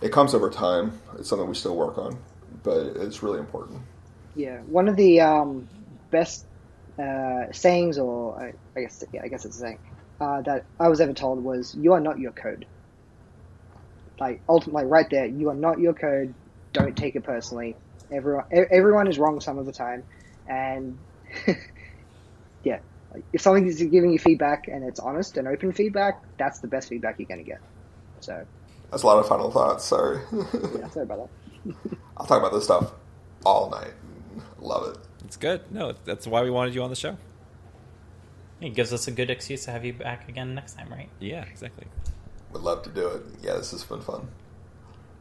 It comes over time. It's something we still work on, but it's really important. Yeah, one of the um, best uh, sayings, or I, I guess, yeah, I guess it's a saying uh, that I was ever told was, "You are not your code." Like ultimately, right there, you are not your code. Don't take it personally. Everyone, e- everyone is wrong some of the time, and yeah, if something is giving you feedback and it's honest and open feedback, that's the best feedback you're going to get. So That's a lot of final thoughts. Sorry. yeah, sorry about that. I'll talk about this stuff all night. Love it. It's good. No, that's why we wanted you on the show. It gives us a good excuse to have you back again next time, right? Yeah, exactly. Would love to do it. Yeah, this has been fun.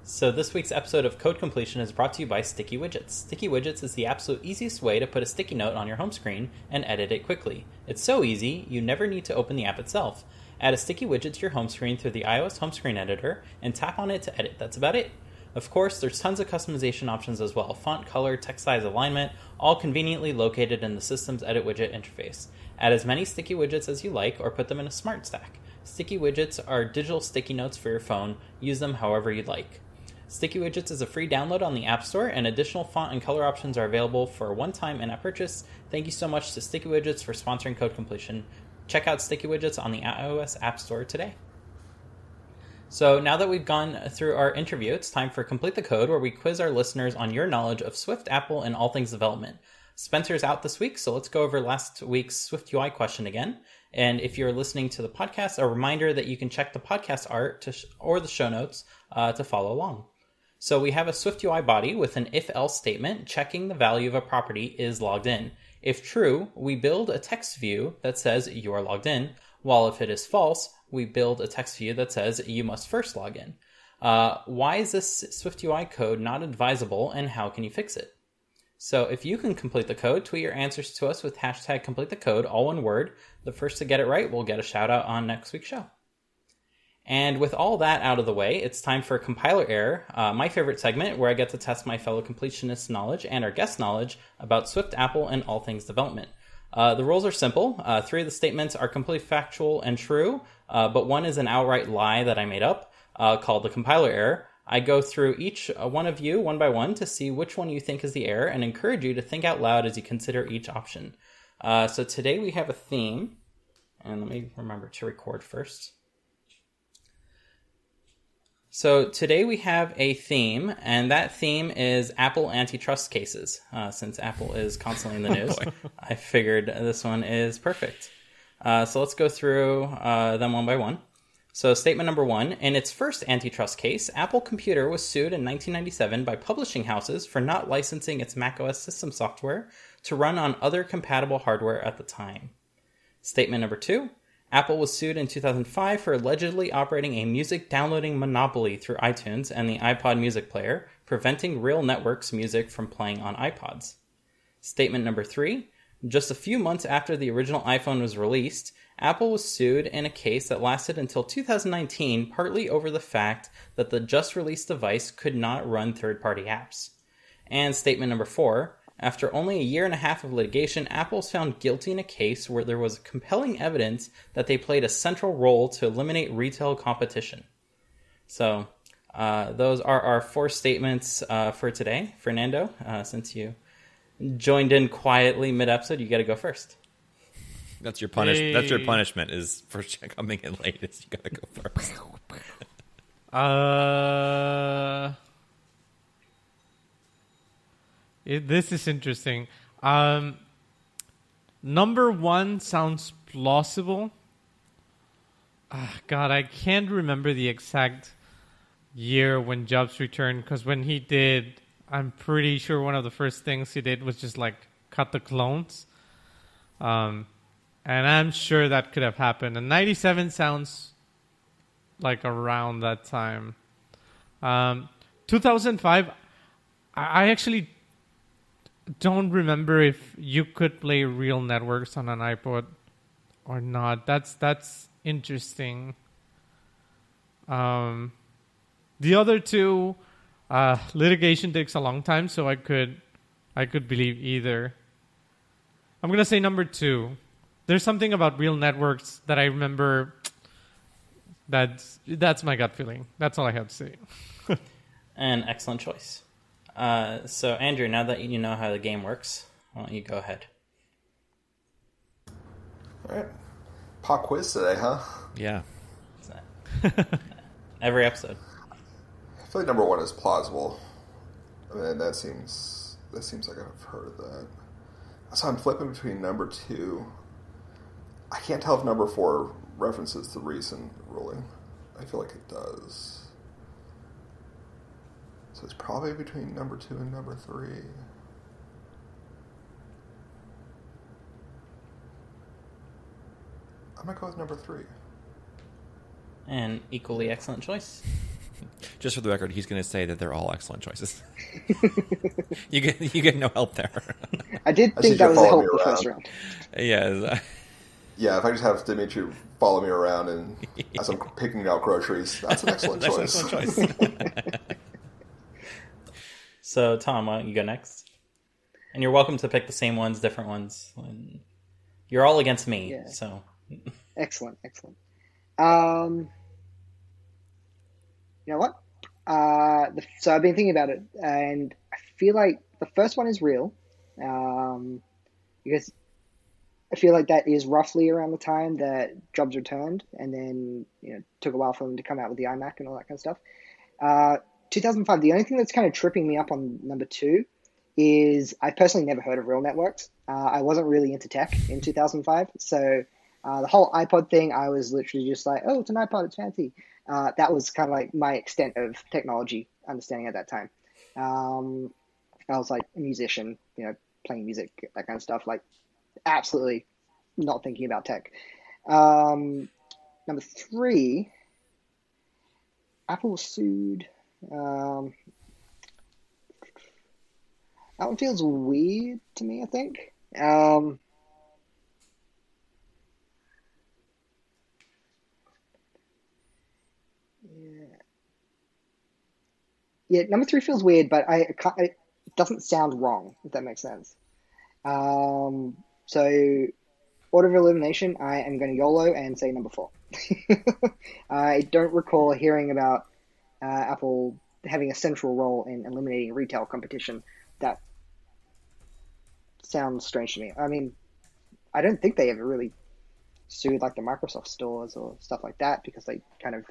So, this week's episode of Code Completion is brought to you by Sticky Widgets. Sticky Widgets is the absolute easiest way to put a sticky note on your home screen and edit it quickly. It's so easy, you never need to open the app itself. Add a sticky widget to your home screen through the iOS home screen editor and tap on it to edit. That's about it. Of course, there's tons of customization options as well font, color, text size, alignment, all conveniently located in the system's edit widget interface. Add as many sticky widgets as you like or put them in a smart stack. Sticky widgets are digital sticky notes for your phone. Use them however you'd like. Sticky Widgets is a free download on the App Store, and additional font and color options are available for a one time in app purchase. Thank you so much to Sticky Widgets for sponsoring Code Completion. Check out Sticky Widgets on the iOS App Store today. So, now that we've gone through our interview, it's time for Complete the Code, where we quiz our listeners on your knowledge of Swift, Apple, and all things development. Spencer's out this week, so let's go over last week's Swift UI question again. And if you're listening to the podcast, a reminder that you can check the podcast art sh- or the show notes uh, to follow along. So we have a Swift UI body with an if else statement checking the value of a property is logged in. If true, we build a text view that says you are logged in, while if it is false, we build a text view that says you must first log in. Uh, why is this Swift UI code not advisable and how can you fix it? So if you can complete the code, tweet your answers to us with hashtag complete the code, all one word. The first to get it right will get a shout out on next week's show. And with all that out of the way, it's time for Compiler Error, uh, my favorite segment where I get to test my fellow completionists' knowledge and our guest knowledge about Swift, Apple, and all things development. Uh, the rules are simple. Uh, three of the statements are completely factual and true, uh, but one is an outright lie that I made up uh, called the compiler error. I go through each uh, one of you one by one to see which one you think is the error and encourage you to think out loud as you consider each option. Uh, so today we have a theme, and let me remember to record first. So today we have a theme, and that theme is Apple antitrust cases. Uh, since Apple is constantly in the news, I figured this one is perfect. Uh, so let's go through uh, them one by one. So, statement number one In its first antitrust case, Apple Computer was sued in 1997 by publishing houses for not licensing its macOS system software to run on other compatible hardware at the time. Statement number two Apple was sued in 2005 for allegedly operating a music downloading monopoly through iTunes and the iPod music player, preventing Real Networks music from playing on iPods. Statement number three just a few months after the original iPhone was released, Apple was sued in a case that lasted until 2019, partly over the fact that the just released device could not run third party apps. And statement number four after only a year and a half of litigation, Apple was found guilty in a case where there was compelling evidence that they played a central role to eliminate retail competition. So, uh, those are our four statements uh, for today. Fernando, uh, since you joined in quietly mid episode, you got to go first. That's your punish. That's your punishment. Is for coming in late. Is you gotta go first. Uh, it, this is interesting. Um, number one sounds plausible. Ah, God, I can't remember the exact year when Jobs returned because when he did, I'm pretty sure one of the first things he did was just like cut the clones. Um, and I'm sure that could have happened. And 97 sounds like around that time. Um, 2005, I I actually don't remember if you could play real networks on an iPod or not. That's that's interesting. Um, the other two, uh, litigation takes a long time, so I could I could believe either. I'm gonna say number two. There's something about real networks that I remember. That's that's my gut feeling. That's all I have to say. An excellent choice. Uh, so, Andrew, now that you know how the game works, why don't you go ahead? All right. Pop quiz today, huh? Yeah. Every episode. I feel like number one is plausible. I mean, that seems that seems like I've heard of that. So I'm flipping between number two. I can't tell if number four references the recent ruling. I feel like it does. So it's probably between number two and number three. I'm gonna go with number three. An equally excellent choice. Just for the record, he's going to say that they're all excellent choices. you get you get no help there. I did think see that was the follow help me the first round. yeah. Uh, yeah, if I just have Dimitri follow me around and as I'm picking out groceries, that's an excellent That's an excellent choice. So, Tom, why don't you go next? And you're welcome to pick the same ones, different ones. And You're all against me, Yeah. so Excellent, excellent. Um, you know what? Uh, the, so I've been thinking about it, and I feel like the first one is real, um, because I feel like that is roughly around the time that Jobs returned, and then you know took a while for them to come out with the iMac and all that kind of stuff. Uh, 2005. The only thing that's kind of tripping me up on number two is I personally never heard of real networks. Uh, I wasn't really into tech in 2005, so uh, the whole iPod thing, I was literally just like, oh, it's an iPod, it's fancy. Uh, that was kind of like my extent of technology understanding at that time. Um, I was like a musician, you know, playing music, that kind of stuff, like absolutely not thinking about tech. Um, number three, Apple sued. Um, that one feels weird to me, I think. Um, yeah. Yeah, number three feels weird, but I, I it doesn't sound wrong, if that makes sense. Um, so, order of elimination, I am going to YOLO and say number four. I don't recall hearing about uh, Apple having a central role in eliminating retail competition. That sounds strange to me. I mean, I don't think they ever really sued like the Microsoft stores or stuff like that because they kind of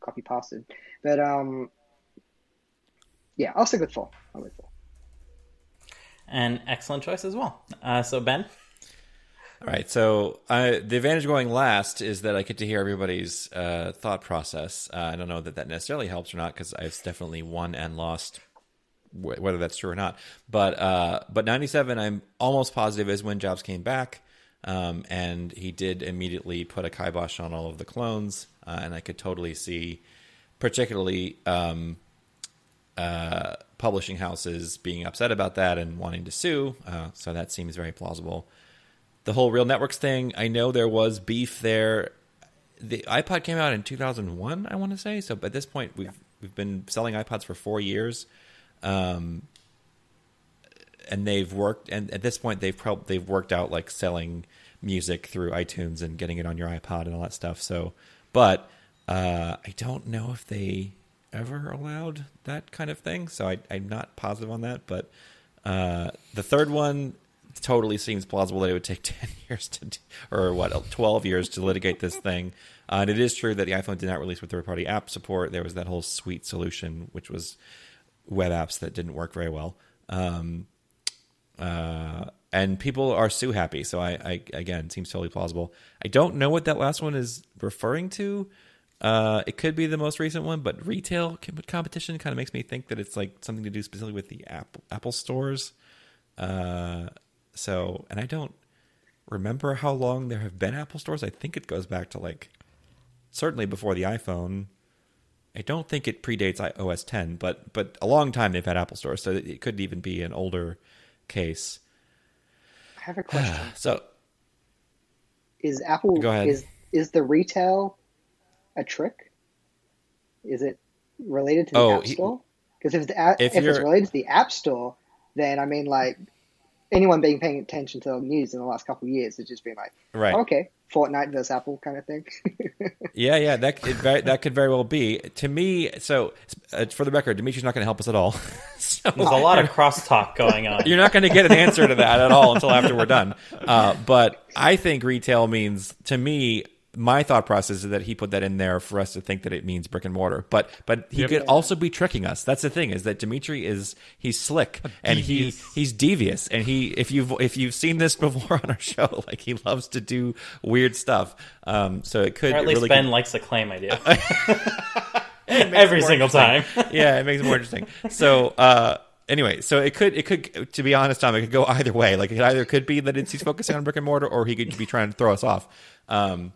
copy pasted. But um, yeah, I'll stick with four. I'll with four. an excellent choice as well. Uh, so Ben, All right. So uh, the advantage of going last is that I get to hear everybody's uh, thought process. Uh, I don't know that that necessarily helps or not because I've definitely won and lost, wh- whether that's true or not. But uh, but ninety seven, I'm almost positive is when Jobs came back, um, and he did immediately put a kibosh on all of the clones, uh, and I could totally see, particularly. Um, publishing houses being upset about that and wanting to sue, so that seems very plausible. The whole real networks thing. I know there was beef there. The iPod came out in 2001, I want to say. So at this point, we've we've been selling iPods for four years, um, and they've worked. And at this point, they've prob- they've worked out like selling music through iTunes and getting it on your iPod and all that stuff. So, but uh, I don't know if they ever allowed that kind of thing. So I, I'm not positive on that. But uh, the third one totally seems plausible that it would take 10 years to, or what, 12 years to litigate this thing. Uh, and it is true that the iPhone did not release with third party app support. There was that whole sweet solution, which was web apps that didn't work very well. Um, uh, and people are Sue happy. So I, I, again, seems totally plausible. I don't know what that last one is referring to. Uh, it could be the most recent one, but retail competition kind of makes me think that it's like something to do specifically with the Apple Apple stores. Uh, so, and I don't remember how long there have been Apple stores. I think it goes back to like certainly before the iPhone. I don't think it predates OS 10, but but a long time they've had Apple stores, so it could even be an older case. I have a question. so, is Apple Go ahead. is is the retail a trick? Is it related to the Oh, App Store? Because if it's If if, it's related to the App Store, then I mean, like anyone being paying attention to the news in the last couple of years has just been like, right. okay, Fortnite versus Apple kind of thing. Yeah, yeah, that it very, that could very well be. To me, so uh, for the record, Dimitri's not going to help us at all. so There's a lot of crosstalk going on. you're not going to get an answer to that at all until after we're done. Uh, but I think retail means to me. My thought process is that he put that in there for us to think that it means brick and mortar, but but he Yep. could also be tricking us. That's the thing is that Dimitri is he's slick and he he's devious and he if you've if you've seen this before on our show, like he loves to do weird stuff. Um, so it could or at least really Ben could- likes to claim I do. Every single time. yeah, it makes it more interesting. So uh, anyway, so it could it could to be honest, Tom, it could go either way. Like it either could be that it's he's focusing on brick and mortar, or he could be trying to throw us off. Um,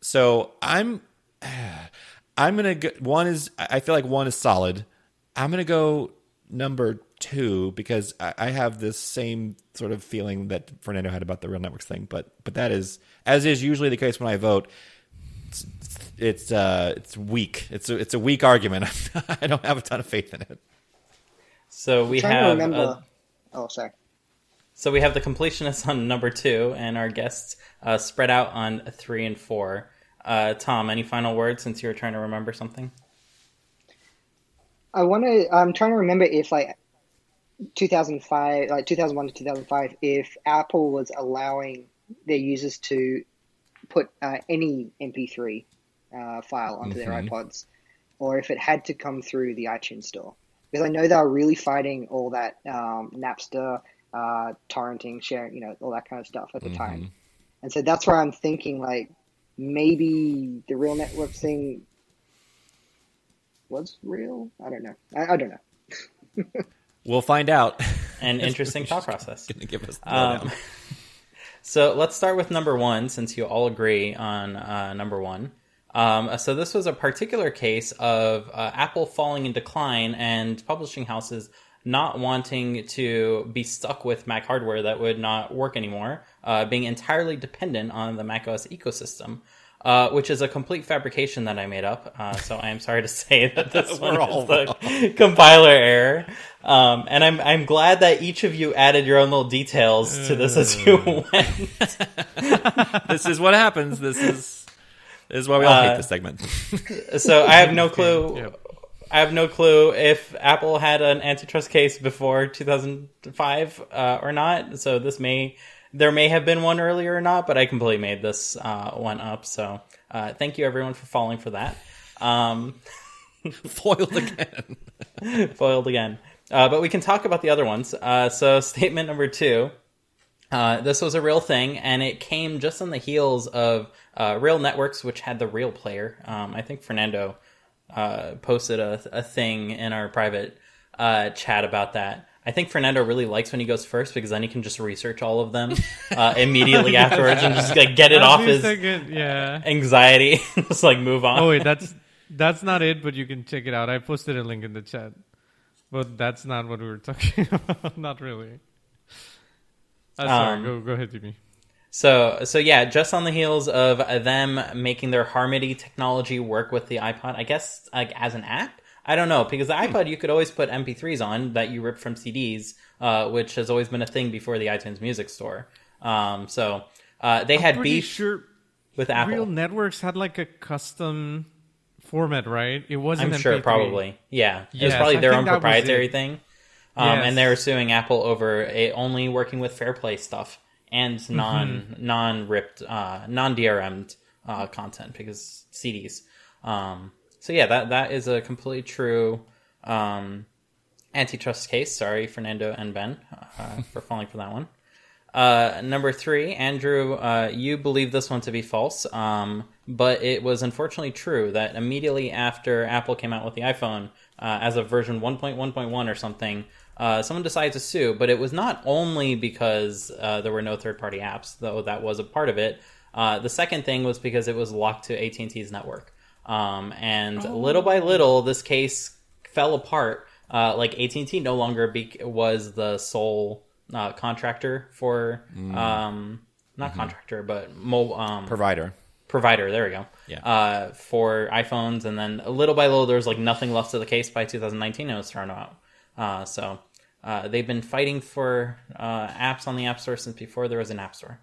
so I'm I'm gonna go, one is I feel like one is solid. I'm gonna go number two because I, I have this same sort of feeling that Fernando had about the real networks thing, but but that is as is usually the case when I vote it's uh it's weak. It's a it's a weak argument. I don't have a ton of faith in it. So we trying to have remember. uh, oh, sorry. so we have the completionists on number two, and our guests uh, spread out on three and four. Uh, Tom, any final words since you were trying to remember something? I want to. I'm trying to remember if like 2005, like 2001 to 2005, if Apple was allowing their users to put uh, any MP3 uh, file onto their Mhm. iPods, or if it had to come through the iTunes Store. Because I know they were really fighting all that um, Napster, uh, torrenting, sharing, you know, all that kind of stuff at the time. And so that's where I'm thinking, like, maybe the real network thing was real. I don't know. I, I don't know. We'll find out. An interesting thought process. Gonna give us the Um. So let's start with number one, since you all agree on uh, number one. Um, so this was a particular case of uh, Apple falling in decline and publishing houses not wanting to be stuck with Mac hardware that would not work anymore, uh, being entirely dependent on the macOS ecosystem. Uh, which is a complete fabrication that I made up. Uh, so I am sorry to say that this one all is the compiler error. Um, and I'm I'm glad that each of you added your own little details to this as you went. this is what happens. This is this is why we all Uh, hate this segment. So I have no clue. I have no clue if Apple had an antitrust case before 2005 uh, or not. So this may there may have been one earlier or not, but I completely made this uh, one up. So uh, thank you everyone for falling for that. Um, Foiled again. foiled again. Uh, but we can talk about the other ones. Uh, so, statement number two. Uh, this was a real thing, and it came just on the heels of uh, Real Networks, which had the Real Player. Um, I think Fernando uh, posted a, a thing in our private uh, chat about that. I think Fernando really likes when he goes first because then he can just research all of them uh, immediately afterwards and just like, get it off his yeah. anxiety, just like move on. Oh wait, that's that's not it. But you can check it out. I posted a link in the chat. But that's not what we were talking about. not really. Uh, sorry. Um, go go ahead, Jimmy. So so yeah, just on the heels of them making their Harmony technology work with the iPod, I guess like as an app. I don't know because the iPod you could always put MP3s on that you rip from CDs, uh, which has always been a thing before the iTunes Music Store. Um, so uh, they had Pretty beef sure with Apple. Real Networks had like a custom format, right? It wasn't. I'm sure, MP3. probably. Yeah, it was probably their own proprietary thing. Um, Yes. And they were suing Apple over only working with FairPlay stuff and Mm-hmm. non non ripped uh, non DRM'd uh, content because CDs. Um, so yeah, that that is a completely true um, antitrust case. Sorry, Fernando and Ben, uh, for falling for that one. Uh, number three, Andrew, uh, you believe this one to be false, um, but it was unfortunately true that immediately after Apple came out with the iPhone, uh, as of version 1.1.1 or something, uh, someone decided to sue. But it was not only because uh, there were no third-party apps, though that was a part of it. Uh, the second thing was because it was locked to AT and T's network, um, and little by little, this case fell apart. Uh, like AT and T no longer be- was the sole uh, contractor for um, not contractor, but mo- um, Provider. provider. There we go. Yeah. Uh, for iPhones, and then little by little, there was like nothing left of the case by 2019. and It was thrown out. Uh, so uh, they've been fighting for uh, apps on the App Store since before there was an App Store.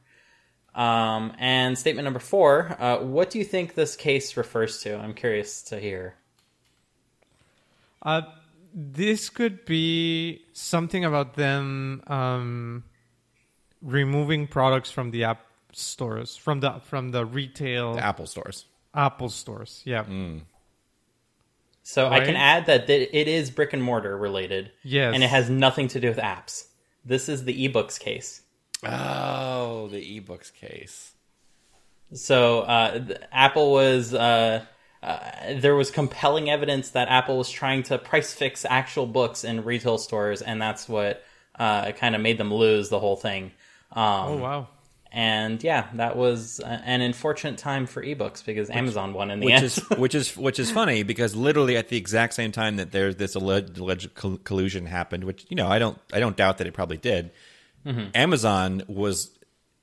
Um, and statement number four: uh, What do you think this case refers to? I'm curious to hear. Uh, this could be something about them um, removing products from the app stores, from the from the retail The Apple stores. Apple stores. Yeah. So I can add that th- it is brick and mortar related. Yes. And it has nothing to do with apps. This is the ebooks case. Oh, the ebooks case. So uh, th- Apple was uh, uh, there was compelling evidence that Apple was trying to price fix actual books in retail stores, and that's what uh, kind of made them lose the whole thing. Um, Oh wow. And yeah, that was an unfortunate time for ebooks because Amazon won in the which end. is which is which is funny because literally at the exact same time that there's this alleged, alleged collusion happened, which you know I don't I don't doubt that it probably did. Amazon was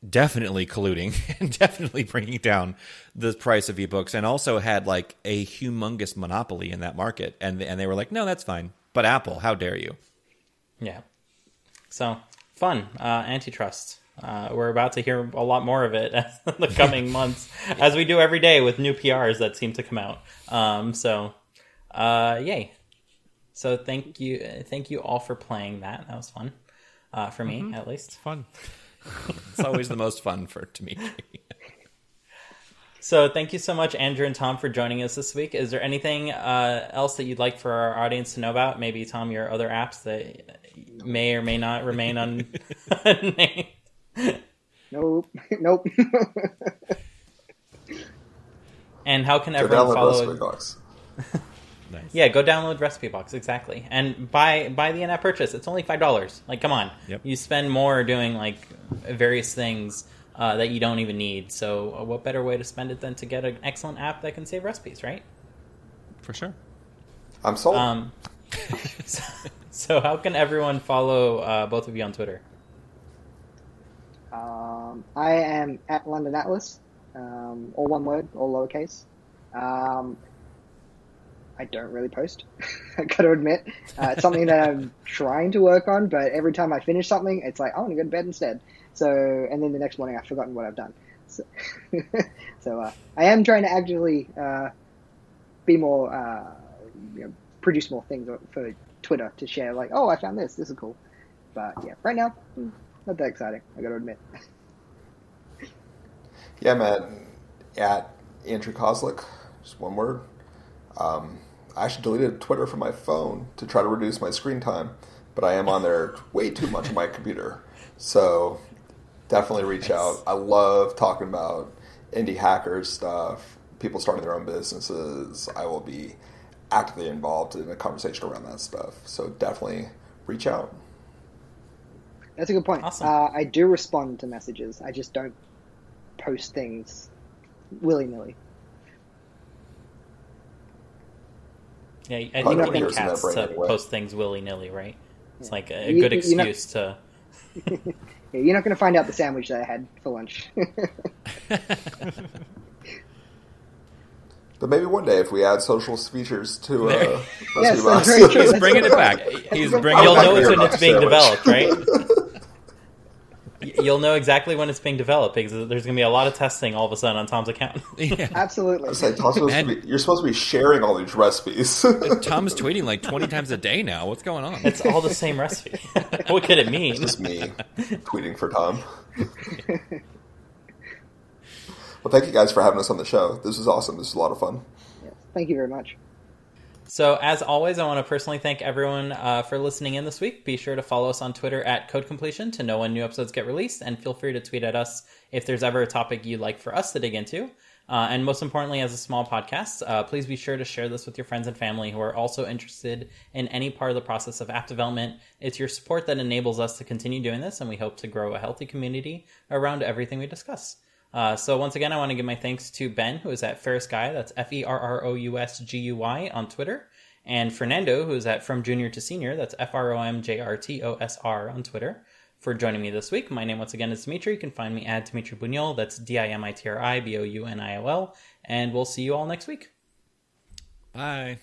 definitely colluding and definitely bringing down the price of ebooks, and also had like a humongous monopoly in that market, and and they were like, no, that's fine, but Apple, how dare you? Yeah. So fun uh, antitrust. Uh, we're about to hear a lot more of it in the coming months, as we do every day with new PRs that seem to come out. Um, so, uh, yay! So thank you, thank you all for playing that. That was fun uh, for me, at least. Fun. It's always the most fun for Dimitri. So thank you so much, Andrew and Tom, for joining us this week. Is there anything uh, else that you'd like for our audience to know about? Maybe Tom, your other apps that may or may not remain unnamed. Nope. Nope. And how can Go everyone download follow? Recipe Box. nice. Yeah, go download Recipe Box exactly, and buy buy the in-app purchase. It's only five dollars. Like, come on, Yep. you spend more doing like various things uh, that you don't even need. So, uh, what better way to spend it than to get an excellent app that can save recipes, right? for sure. I'm sold. Um, so, so how can everyone follow uh, both of you on Twitter? Um, I am at London Atlas, um, all one word, all lowercase. Um, I don't really post. I gotta admit, uh, it's something that I'm trying to work on. But every time I finish something, it's like I want to go to bed instead. So, and then the next morning I've forgotten what I've done. So, so uh, I am trying to actively uh, be more, uh, you know, produce more things for Twitter to share. Like, oh, I found this. This is cool. But yeah, right now, hmm, not that exciting. I got to admit. Yeah, man. At Andrew Kozlik, just one word. Um, I actually deleted Twitter from my phone to try to reduce my screen time, but I am on there way too much on my computer. So definitely reach out. I love talking about indie hackers stuff, people starting their own businesses. I will be actively involved in a conversation around that stuff. So definitely reach out. That's a good point. Awesome. Uh, I do respond to messages. I just don't post things willy nilly. Yeah, I think not you need yours in that cats to anyway. post things willy nilly, right? It's like a You- good you know- excuse to Yeah, you're not going to find out the sandwich that I had for lunch. But maybe one day if we add social features to uh, Yes, Box. that's. He's bringing it back. He's bringing You'll know it's when Box it's being developed, right? You'll know exactly when it's being developed because there's going to be a lot of testing all of a sudden on Tom's account. Yeah. Absolutely. It's like, Tom's supposed to be, you're supposed to be sharing all these recipes. Tom's tweeting like 20 times a day now. What's going on? It's all the same recipe. what could it mean? just me tweeting for Tom. Well, thank you guys for having us on the show. This is awesome. This is a lot of fun. Yes, Thank you very much. So, as always, I want to personally thank everyone uh, for listening in this week. Be sure to follow us on Twitter at Code Completion to know when new episodes get released, and feel free to tweet at us if there's ever a topic you'd like for us to dig into. Uh, and most importantly, as a small podcast, uh, please be sure to share this with your friends and family who are also interested in any part of the process of app development. It's your support that enables us to continue doing this, and we hope to grow a healthy community around everything we discuss. Uh, so once again, I want to give my thanks to Ben, who is at Ferrous Guy. That's F E R R O U S G U Y on Twitter, and Fernando, who is at From Junior to Senior. That's F R O M J R T O S R on Twitter. For joining me this week, my name once again is Dimitri. You can find me at Dimitri Bouniol. That's D I M I T R I B O U N I O L. And we'll see you all next week. Bye.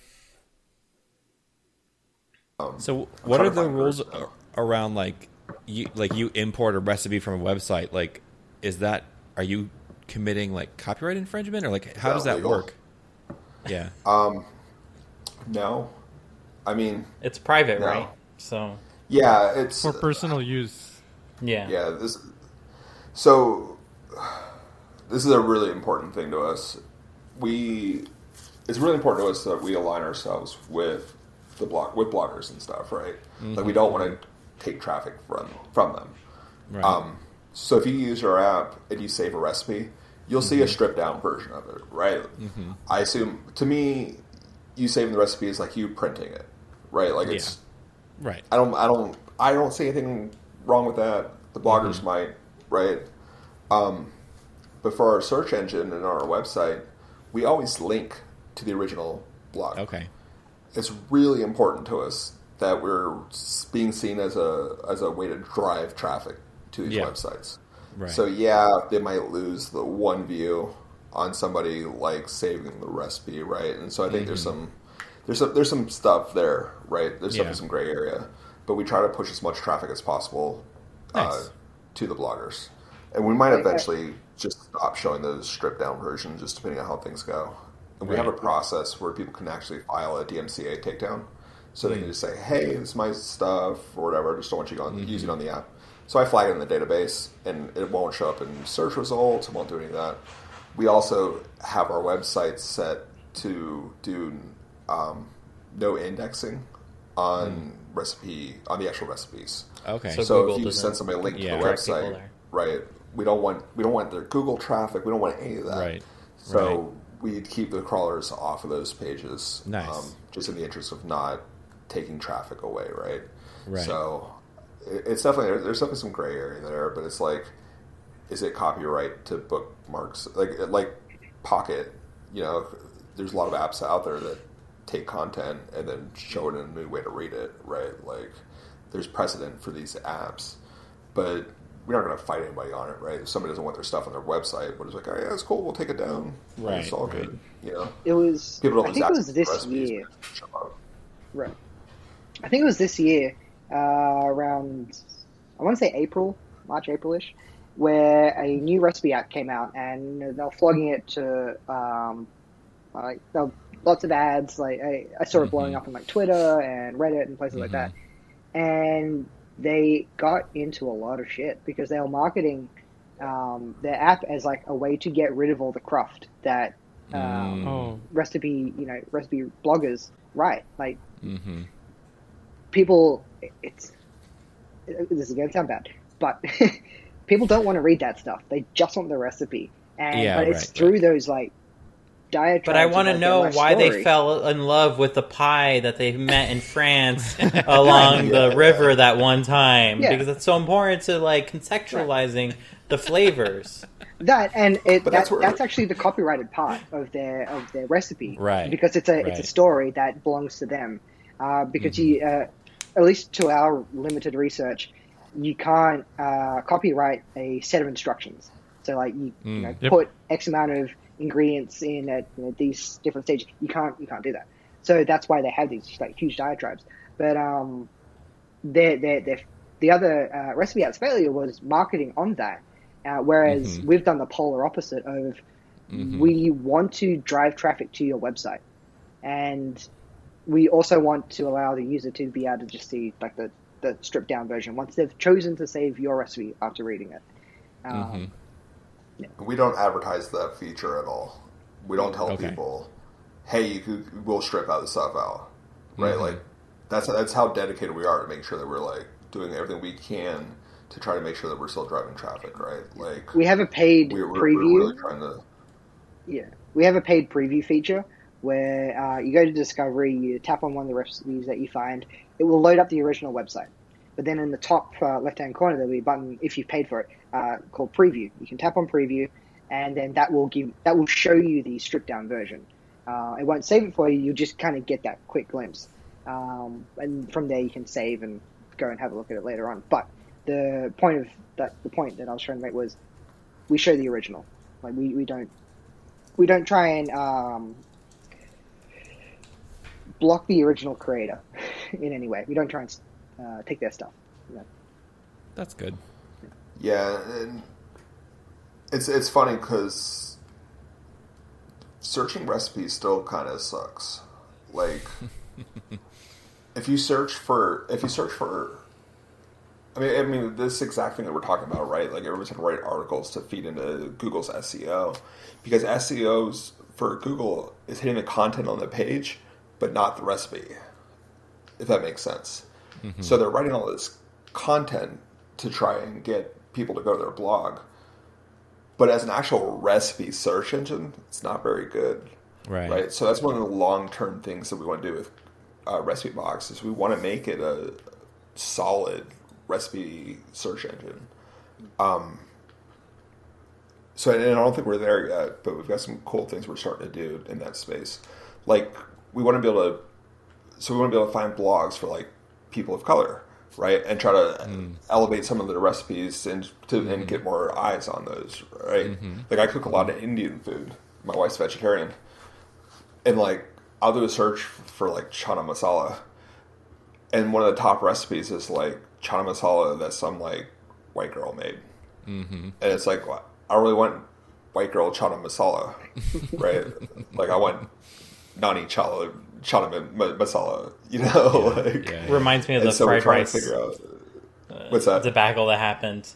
Um, So, what are the rules words around like you like you import a recipe from a website? Like, is that are you committing like copyright infringement or like how that does that legal? work? Yeah. Um, no, I mean, It's private, No. right? So, yeah, it's For personal use. yeah. yeah. This so this is a really important thing to us. We it's really important to us that we align ourselves with the block with bloggers and stuff, right? Like we don't want to take traffic from from them. Right. Um, so if you use our app and you save a recipe, you'll see a mm-hmm. stripped down version of it, right? Mm-hmm. I assume to me, you saving the recipe is like you printing it, right? Like it's right. I don't I don't I don't see anything wrong with that. The bloggers mm-hmm. might, right? Um, but for our search engine and our website, we always link to the original blog Okay. it's really important to us that we're being seen as a as a way to drive traffic to these Yeah. websites. Right. So yeah, they might lose the one view on somebody like saving the recipe, right? And so I think there's mm-hmm. some there's some there's some stuff there, right? There's Yeah. stuff in some gray area, but we try to push as much traffic as possible uh, to the bloggers, and we might eventually just stop showing those stripped down versions, just depending on how things go. And we have a process where people can actually file a DMCA takedown, so they can mm. just say, "Hey, this is my stuff" or whatever. I just don't want you on mm-hmm. using it on the app. So I flag it in the database, and it won't show up in search results. It won't do any of that. We also have our website set to do um, no indexing on recipe on the actual recipes. Okay. So- So if you send somebody a link Yeah. to the website, right? We don't want we don't want their Google traffic. We don't want any of that. Right. So Right. we keep the crawlers off of those pages. um, just in the interest of not taking traffic away, right? Right. So it- it's definitely there's definitely some gray area there, but it's like, is it copyright to bookmarks? Like like Pocket, you know, there's a lot of apps out there that take content and then show it in a new way to read it, right? Like there's precedent for these apps, but we're not going to fight anybody on it, right? If somebody doesn't want their stuff on their website, but it's like, oh yeah, it's cool, we'll take it down. Right, it's all right. good, you know. It was. People don't I think it was this year. but show up. Right. I think it was this year, uh, around I want to say April, March, Aprilish, where a new recipe app came out, and they were flogging it to um, like lots of ads. Like I, I saw it blowing Mhm. up on like Twitter and Reddit and places like that, and they got into a lot of shit because they were marketing um, their app as like a way to get rid of all the cruft that um, Mm. Oh, recipe, you know, recipe bloggers write. Like Mm-hmm. people, it's this is going to sound bad, but people don't want to read that stuff. They just want the recipe, and Yeah, but it's right, through those like diatribes. But I want to like, know life why they fell in love with the pie that they met in France along the river that one time Yeah. because it's so important to like contextualizing the flavors. that, and it, that, that's that's, actually the copyrighted part of their of their recipe, Right, Because it's a it's a story that belongs to them. Uh, because Mm-hmm. you, uh, at least to our limited research, you can't uh, copyright a set of instructions. So like you, you know, Yep. put X amount of ingredients in at you know, these different stages. You can't you can't do that. So that's why they have these like huge diatribes. But um, they're, they're, they're, the other uh, recipe apps failure was marketing on that, uh, whereas Mhm. we've done the polar opposite of Mhm. we want to drive traffic to your website, and we also want to allow the user to be able to just see like the, the stripped down version once they've chosen to save your recipe after reading it. Um, Mhm. We don't advertise that feature at all. We don't tell Okay. people, "Hey, you could, we'll strip out the stuff out." Right? Mhm. Like that's that's how dedicated we are to make sure that we're like doing everything we can to try to make sure that we're still driving traffic. Right? Like We have a paid we're, we're, preview. we're really trying to. Yeah, we have a paid preview feature where uh, you go to Discovery, you tap on one of the recipes that you find, it will load up the original website. But then in the top uh, left-hand corner, there'll be a button if you've paid for it uh, called Preview. You can tap on Preview, and then that will give that will show you the stripped-down version. Uh, it won't save it for you. You'll just kind of get that quick glimpse, um, and from there you can save and go and have a look at it later on. But the point of that, the point that I was trying to make was, we show the original. Like we, we don't we don't try and um, block the original creator in any way. We don't try and uh, take their stuff. You know. That's good. Yeah, and it's it's funny because searching recipes still kind of sucks. Like, if you search for if you search for, I mean, I mean this exact thing that we're talking about, right? Like everyone's going to write articles to feed into Google's SEO because SEOs for Google is hitting the content on the page, but not the recipe. If that makes sense. So they're writing all this content to try and get people to go to their blog. But as an actual recipe search engine, it's not very good. Right. Right. So that's one of the long term things that we want to do with uh, Recipe Box is we want to make it a solid recipe search engine. Um, so and I don't think we're there yet, but we've got some cool things we're starting to do in that space. Like we want to be able to, so we want to be able to find blogs for like people of color, right, and try to mm. elevate some of the recipes and to and mm-hmm. get more eyes on those, right? Mm-hmm. Like I cook a lot of Indian food. My wife's vegetarian, and like I'll do a search for like chana masala, and one of the top recipes is like chana masala that some like white girl made, mm-hmm. and it's like I don't really want white girl chana masala, right? like I want nani chala chana masala, you know? like, Yeah. Reminds me of the so fried rice to figure out what's that. debacle that happened.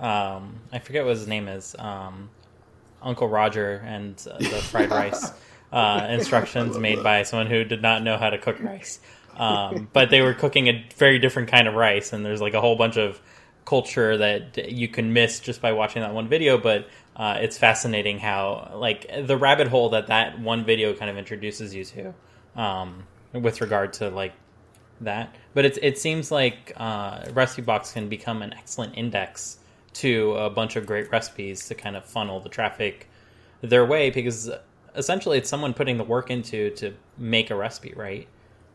Um, I forget what his name is. Um, Uncle Roger and uh, the fried rice uh, instructions made by someone who did not know how to cook rice. Um, but they were cooking a very different kind of rice, and there's like a whole bunch of culture that you can miss just by watching that one video. But uh, it's fascinating how like the rabbit hole that that one video kind of introduces you to, um, with regard to like that. But it it seems like uh, Recipe Box can become an excellent index to a bunch of great recipes to kind of funnel the traffic their way because essentially it's someone putting the work into to make a recipe, right?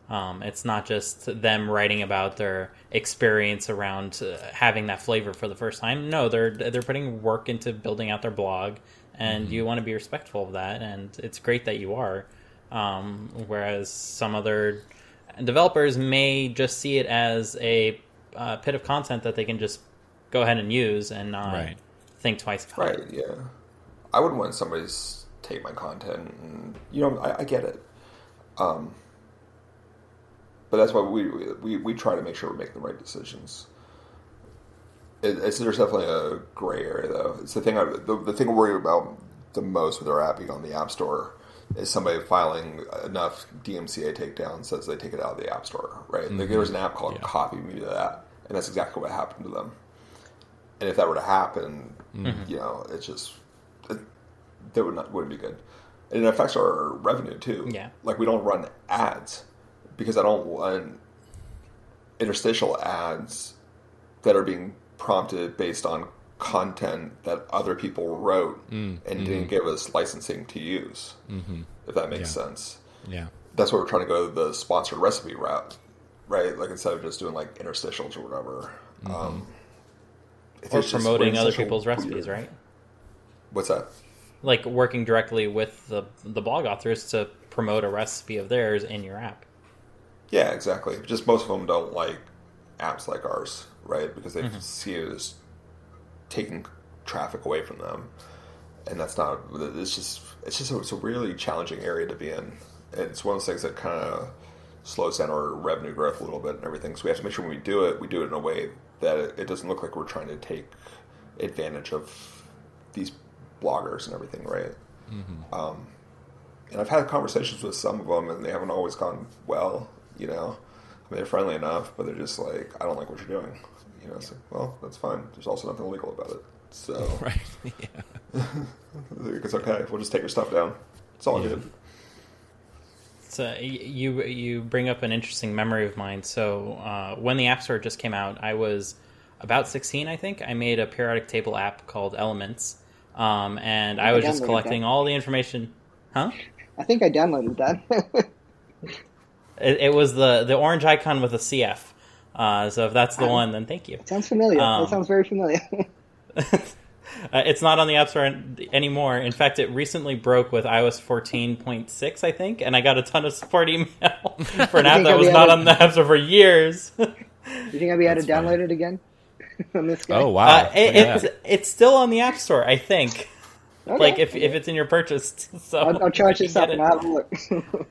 Um, it's not just them writing about their experience around uh, having that flavor for the first time. No, they're they're putting work into building out their blog, and you want to be respectful of that. And it's great that you are. Um, whereas some other developers may just see it as a uh, pit of content that they can just go ahead and use and not Right. think twice about. Right, yeah. I wouldn't want somebody to take my content, and you know, I, I get it. Um, but that's why we, we we try to make sure we're making the right decisions. It, it's there's definitely a gray area though. It's the thing I, the, the thing I worry about the most with our app being on the App Store is somebody filing enough DMCA takedowns as they take it out of the App Store, right? Like mm-hmm. there was an app called Yeah. Copy Me to that, and that's exactly what happened to them. And if that were to happen, mm-hmm. you know, it's just it, that would not wouldn't be good. And it affects our revenue too. Yeah. like we don't run ads because I don't want interstitial ads that are being prompted based on content that other people wrote and didn't give us licensing to use. Mm-hmm. If that makes Yeah. sense Yeah. that's why we're trying to go the sponsored recipe route, right? Like instead of just doing like interstitials or whatever. Um, if or promoting other people's weird- recipes, right? What's that? Like working directly with the the blog authors to promote a recipe of theirs in your app. Yeah, exactly. Just most of them don't like apps like ours, right? Because they see it as taking traffic away from them, and that's not. It's just it's just a, it's a really challenging area to be in. It's one of those things that kind of slows down our revenue growth a little bit and everything. So we have to make sure when we do it, we do it in a way that it, it doesn't look like we're trying to take advantage of these bloggers and everything, right? Um, and I've had conversations with some of them, and they haven't always gone well. You know, I mean, they're friendly enough, but they're just like, I don't like what you're doing. You know, it's like, well, that's fine. There's also nothing illegal about it, so Right. yeah. it's okay. We'll just take your stuff down. It's all Yeah. good. So you you bring up an interesting memory of mine. So uh, when the App Store just came out, I was about 16, I think. I made a periodic table app called Elements, um, and I I was just collecting that. all the information. Huh? I think I downloaded that. It, it was the the orange icon with a CF. Uh, so if that's the Um, one, then thank you. sounds familiar. Um, that sounds very familiar. Uh, it's not on the App Store anymore. In fact, it recently broke with iOS 14.6, I think, and I got a ton of support email for an app that I'll was not able- on the App Store for years. Do you think I'd be able to download funny. it again on this guy? Oh wow. Uh, it, Yeah. it's it's still on the App Store, I think. Okay. Like if, if it's in your purchase, so I'll, I'll charge you this up and. I'll have a look.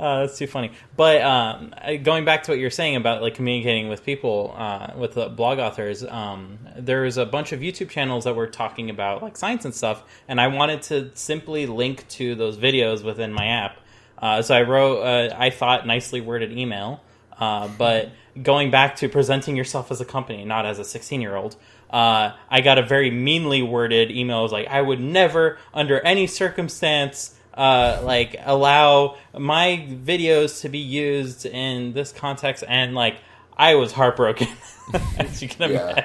Uh, that's too funny. But um, going back to what you're saying about like communicating with people, uh, with the blog authors, um, there's a bunch of YouTube channels that were talking about like science and stuff, and I wanted to simply link to those videos within my app. Uh, so I wrote, uh, I thought nicely worded email, uh, but going back to presenting yourself as a company, not as a 16 year old. Uh, I got a very meanly worded email. It was like, I would never, under any circumstance, uh, like allow my videos to be used in this context and like I was heartbroken as you can Yeah.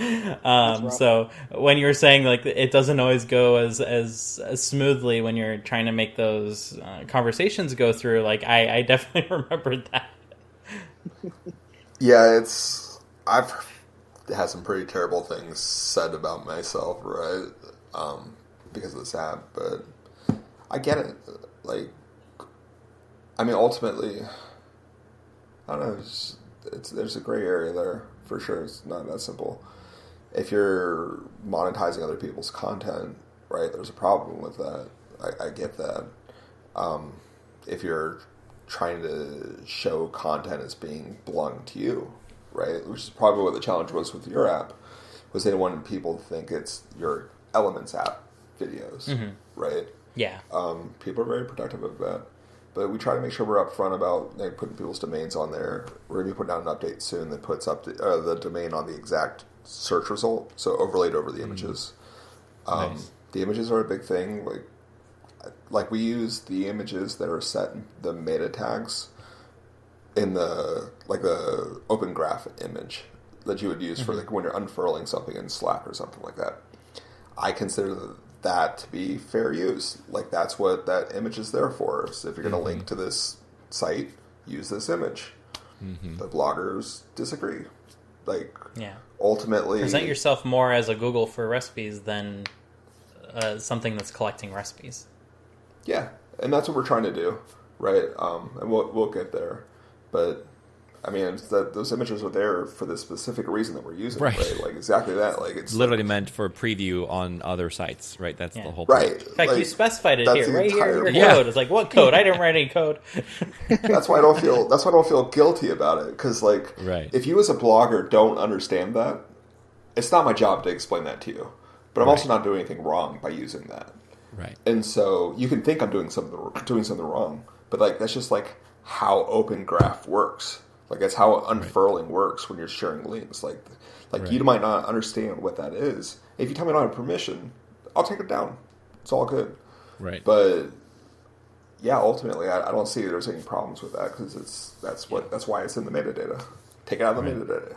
imagine. Um, so when you were saying like it doesn't always go as, as, as smoothly when you're trying to make those uh, conversations go through, like I, I definitely remembered that. Yeah, it's I've had some pretty terrible things said about myself, right? Um, because of this app, but I get it. Like, I mean, ultimately, I don't know. It's, it's there's a gray area there for sure. It's not that simple. If you're monetizing other people's content, right? There's a problem with that. I, I get that. Um, if you're trying to show content as being belonging to you, right? Which is probably what the challenge was with your app, was they wanted people to think it's your Elements app videos, right? Yeah. Um, people are very protective of that. But we try to make sure we're upfront about like, putting people's domains on there. We're going to be putting out an update soon that puts up the, uh, the domain on the exact search result, so overlaid over the images. Um, Nice. The images are a big thing. Like, like we use the images that are set in the meta tags in the like the open graph image that you would use for like when you're unfurling something in Slack or something like that. I consider that to be fair use. Like that's what that image is there for. So if you're going to link to this site, use this image. The bloggers disagree. Like Yeah. ultimately, Present yourself more as a Google for recipes than uh, something that's collecting recipes. Yeah, and that's what we're trying to do, right? Um, and we'll we'll get there, but I mean, it's that those images are there for the specific reason that we're using, Right. right? Like exactly that. Like it's literally meant for preview on other sites, right? That's Yeah. the whole point. right. point. In fact, like, you specified it here, right here, your Yeah. code. It's like, what code? I didn't write any code. that's why I don't feel. That's why I don't feel guilty about it. Because like, Right. if you as a blogger don't understand that, it's not my job to explain that to you. But I'm Right. also not doing anything wrong by using that. Right. And so you can think I'm doing something doing something wrong, but like that's just like how Open Graph works. Like that's how unfurling works when you're sharing links. Like like you might not understand what that is. If you tell me I don't have permission, I'll take it down. It's all good. Right. But yeah, ultimately, I, I don't see there's any problems with that because it's that's what that's why it's in the metadata. Take it out of the Right. metadata.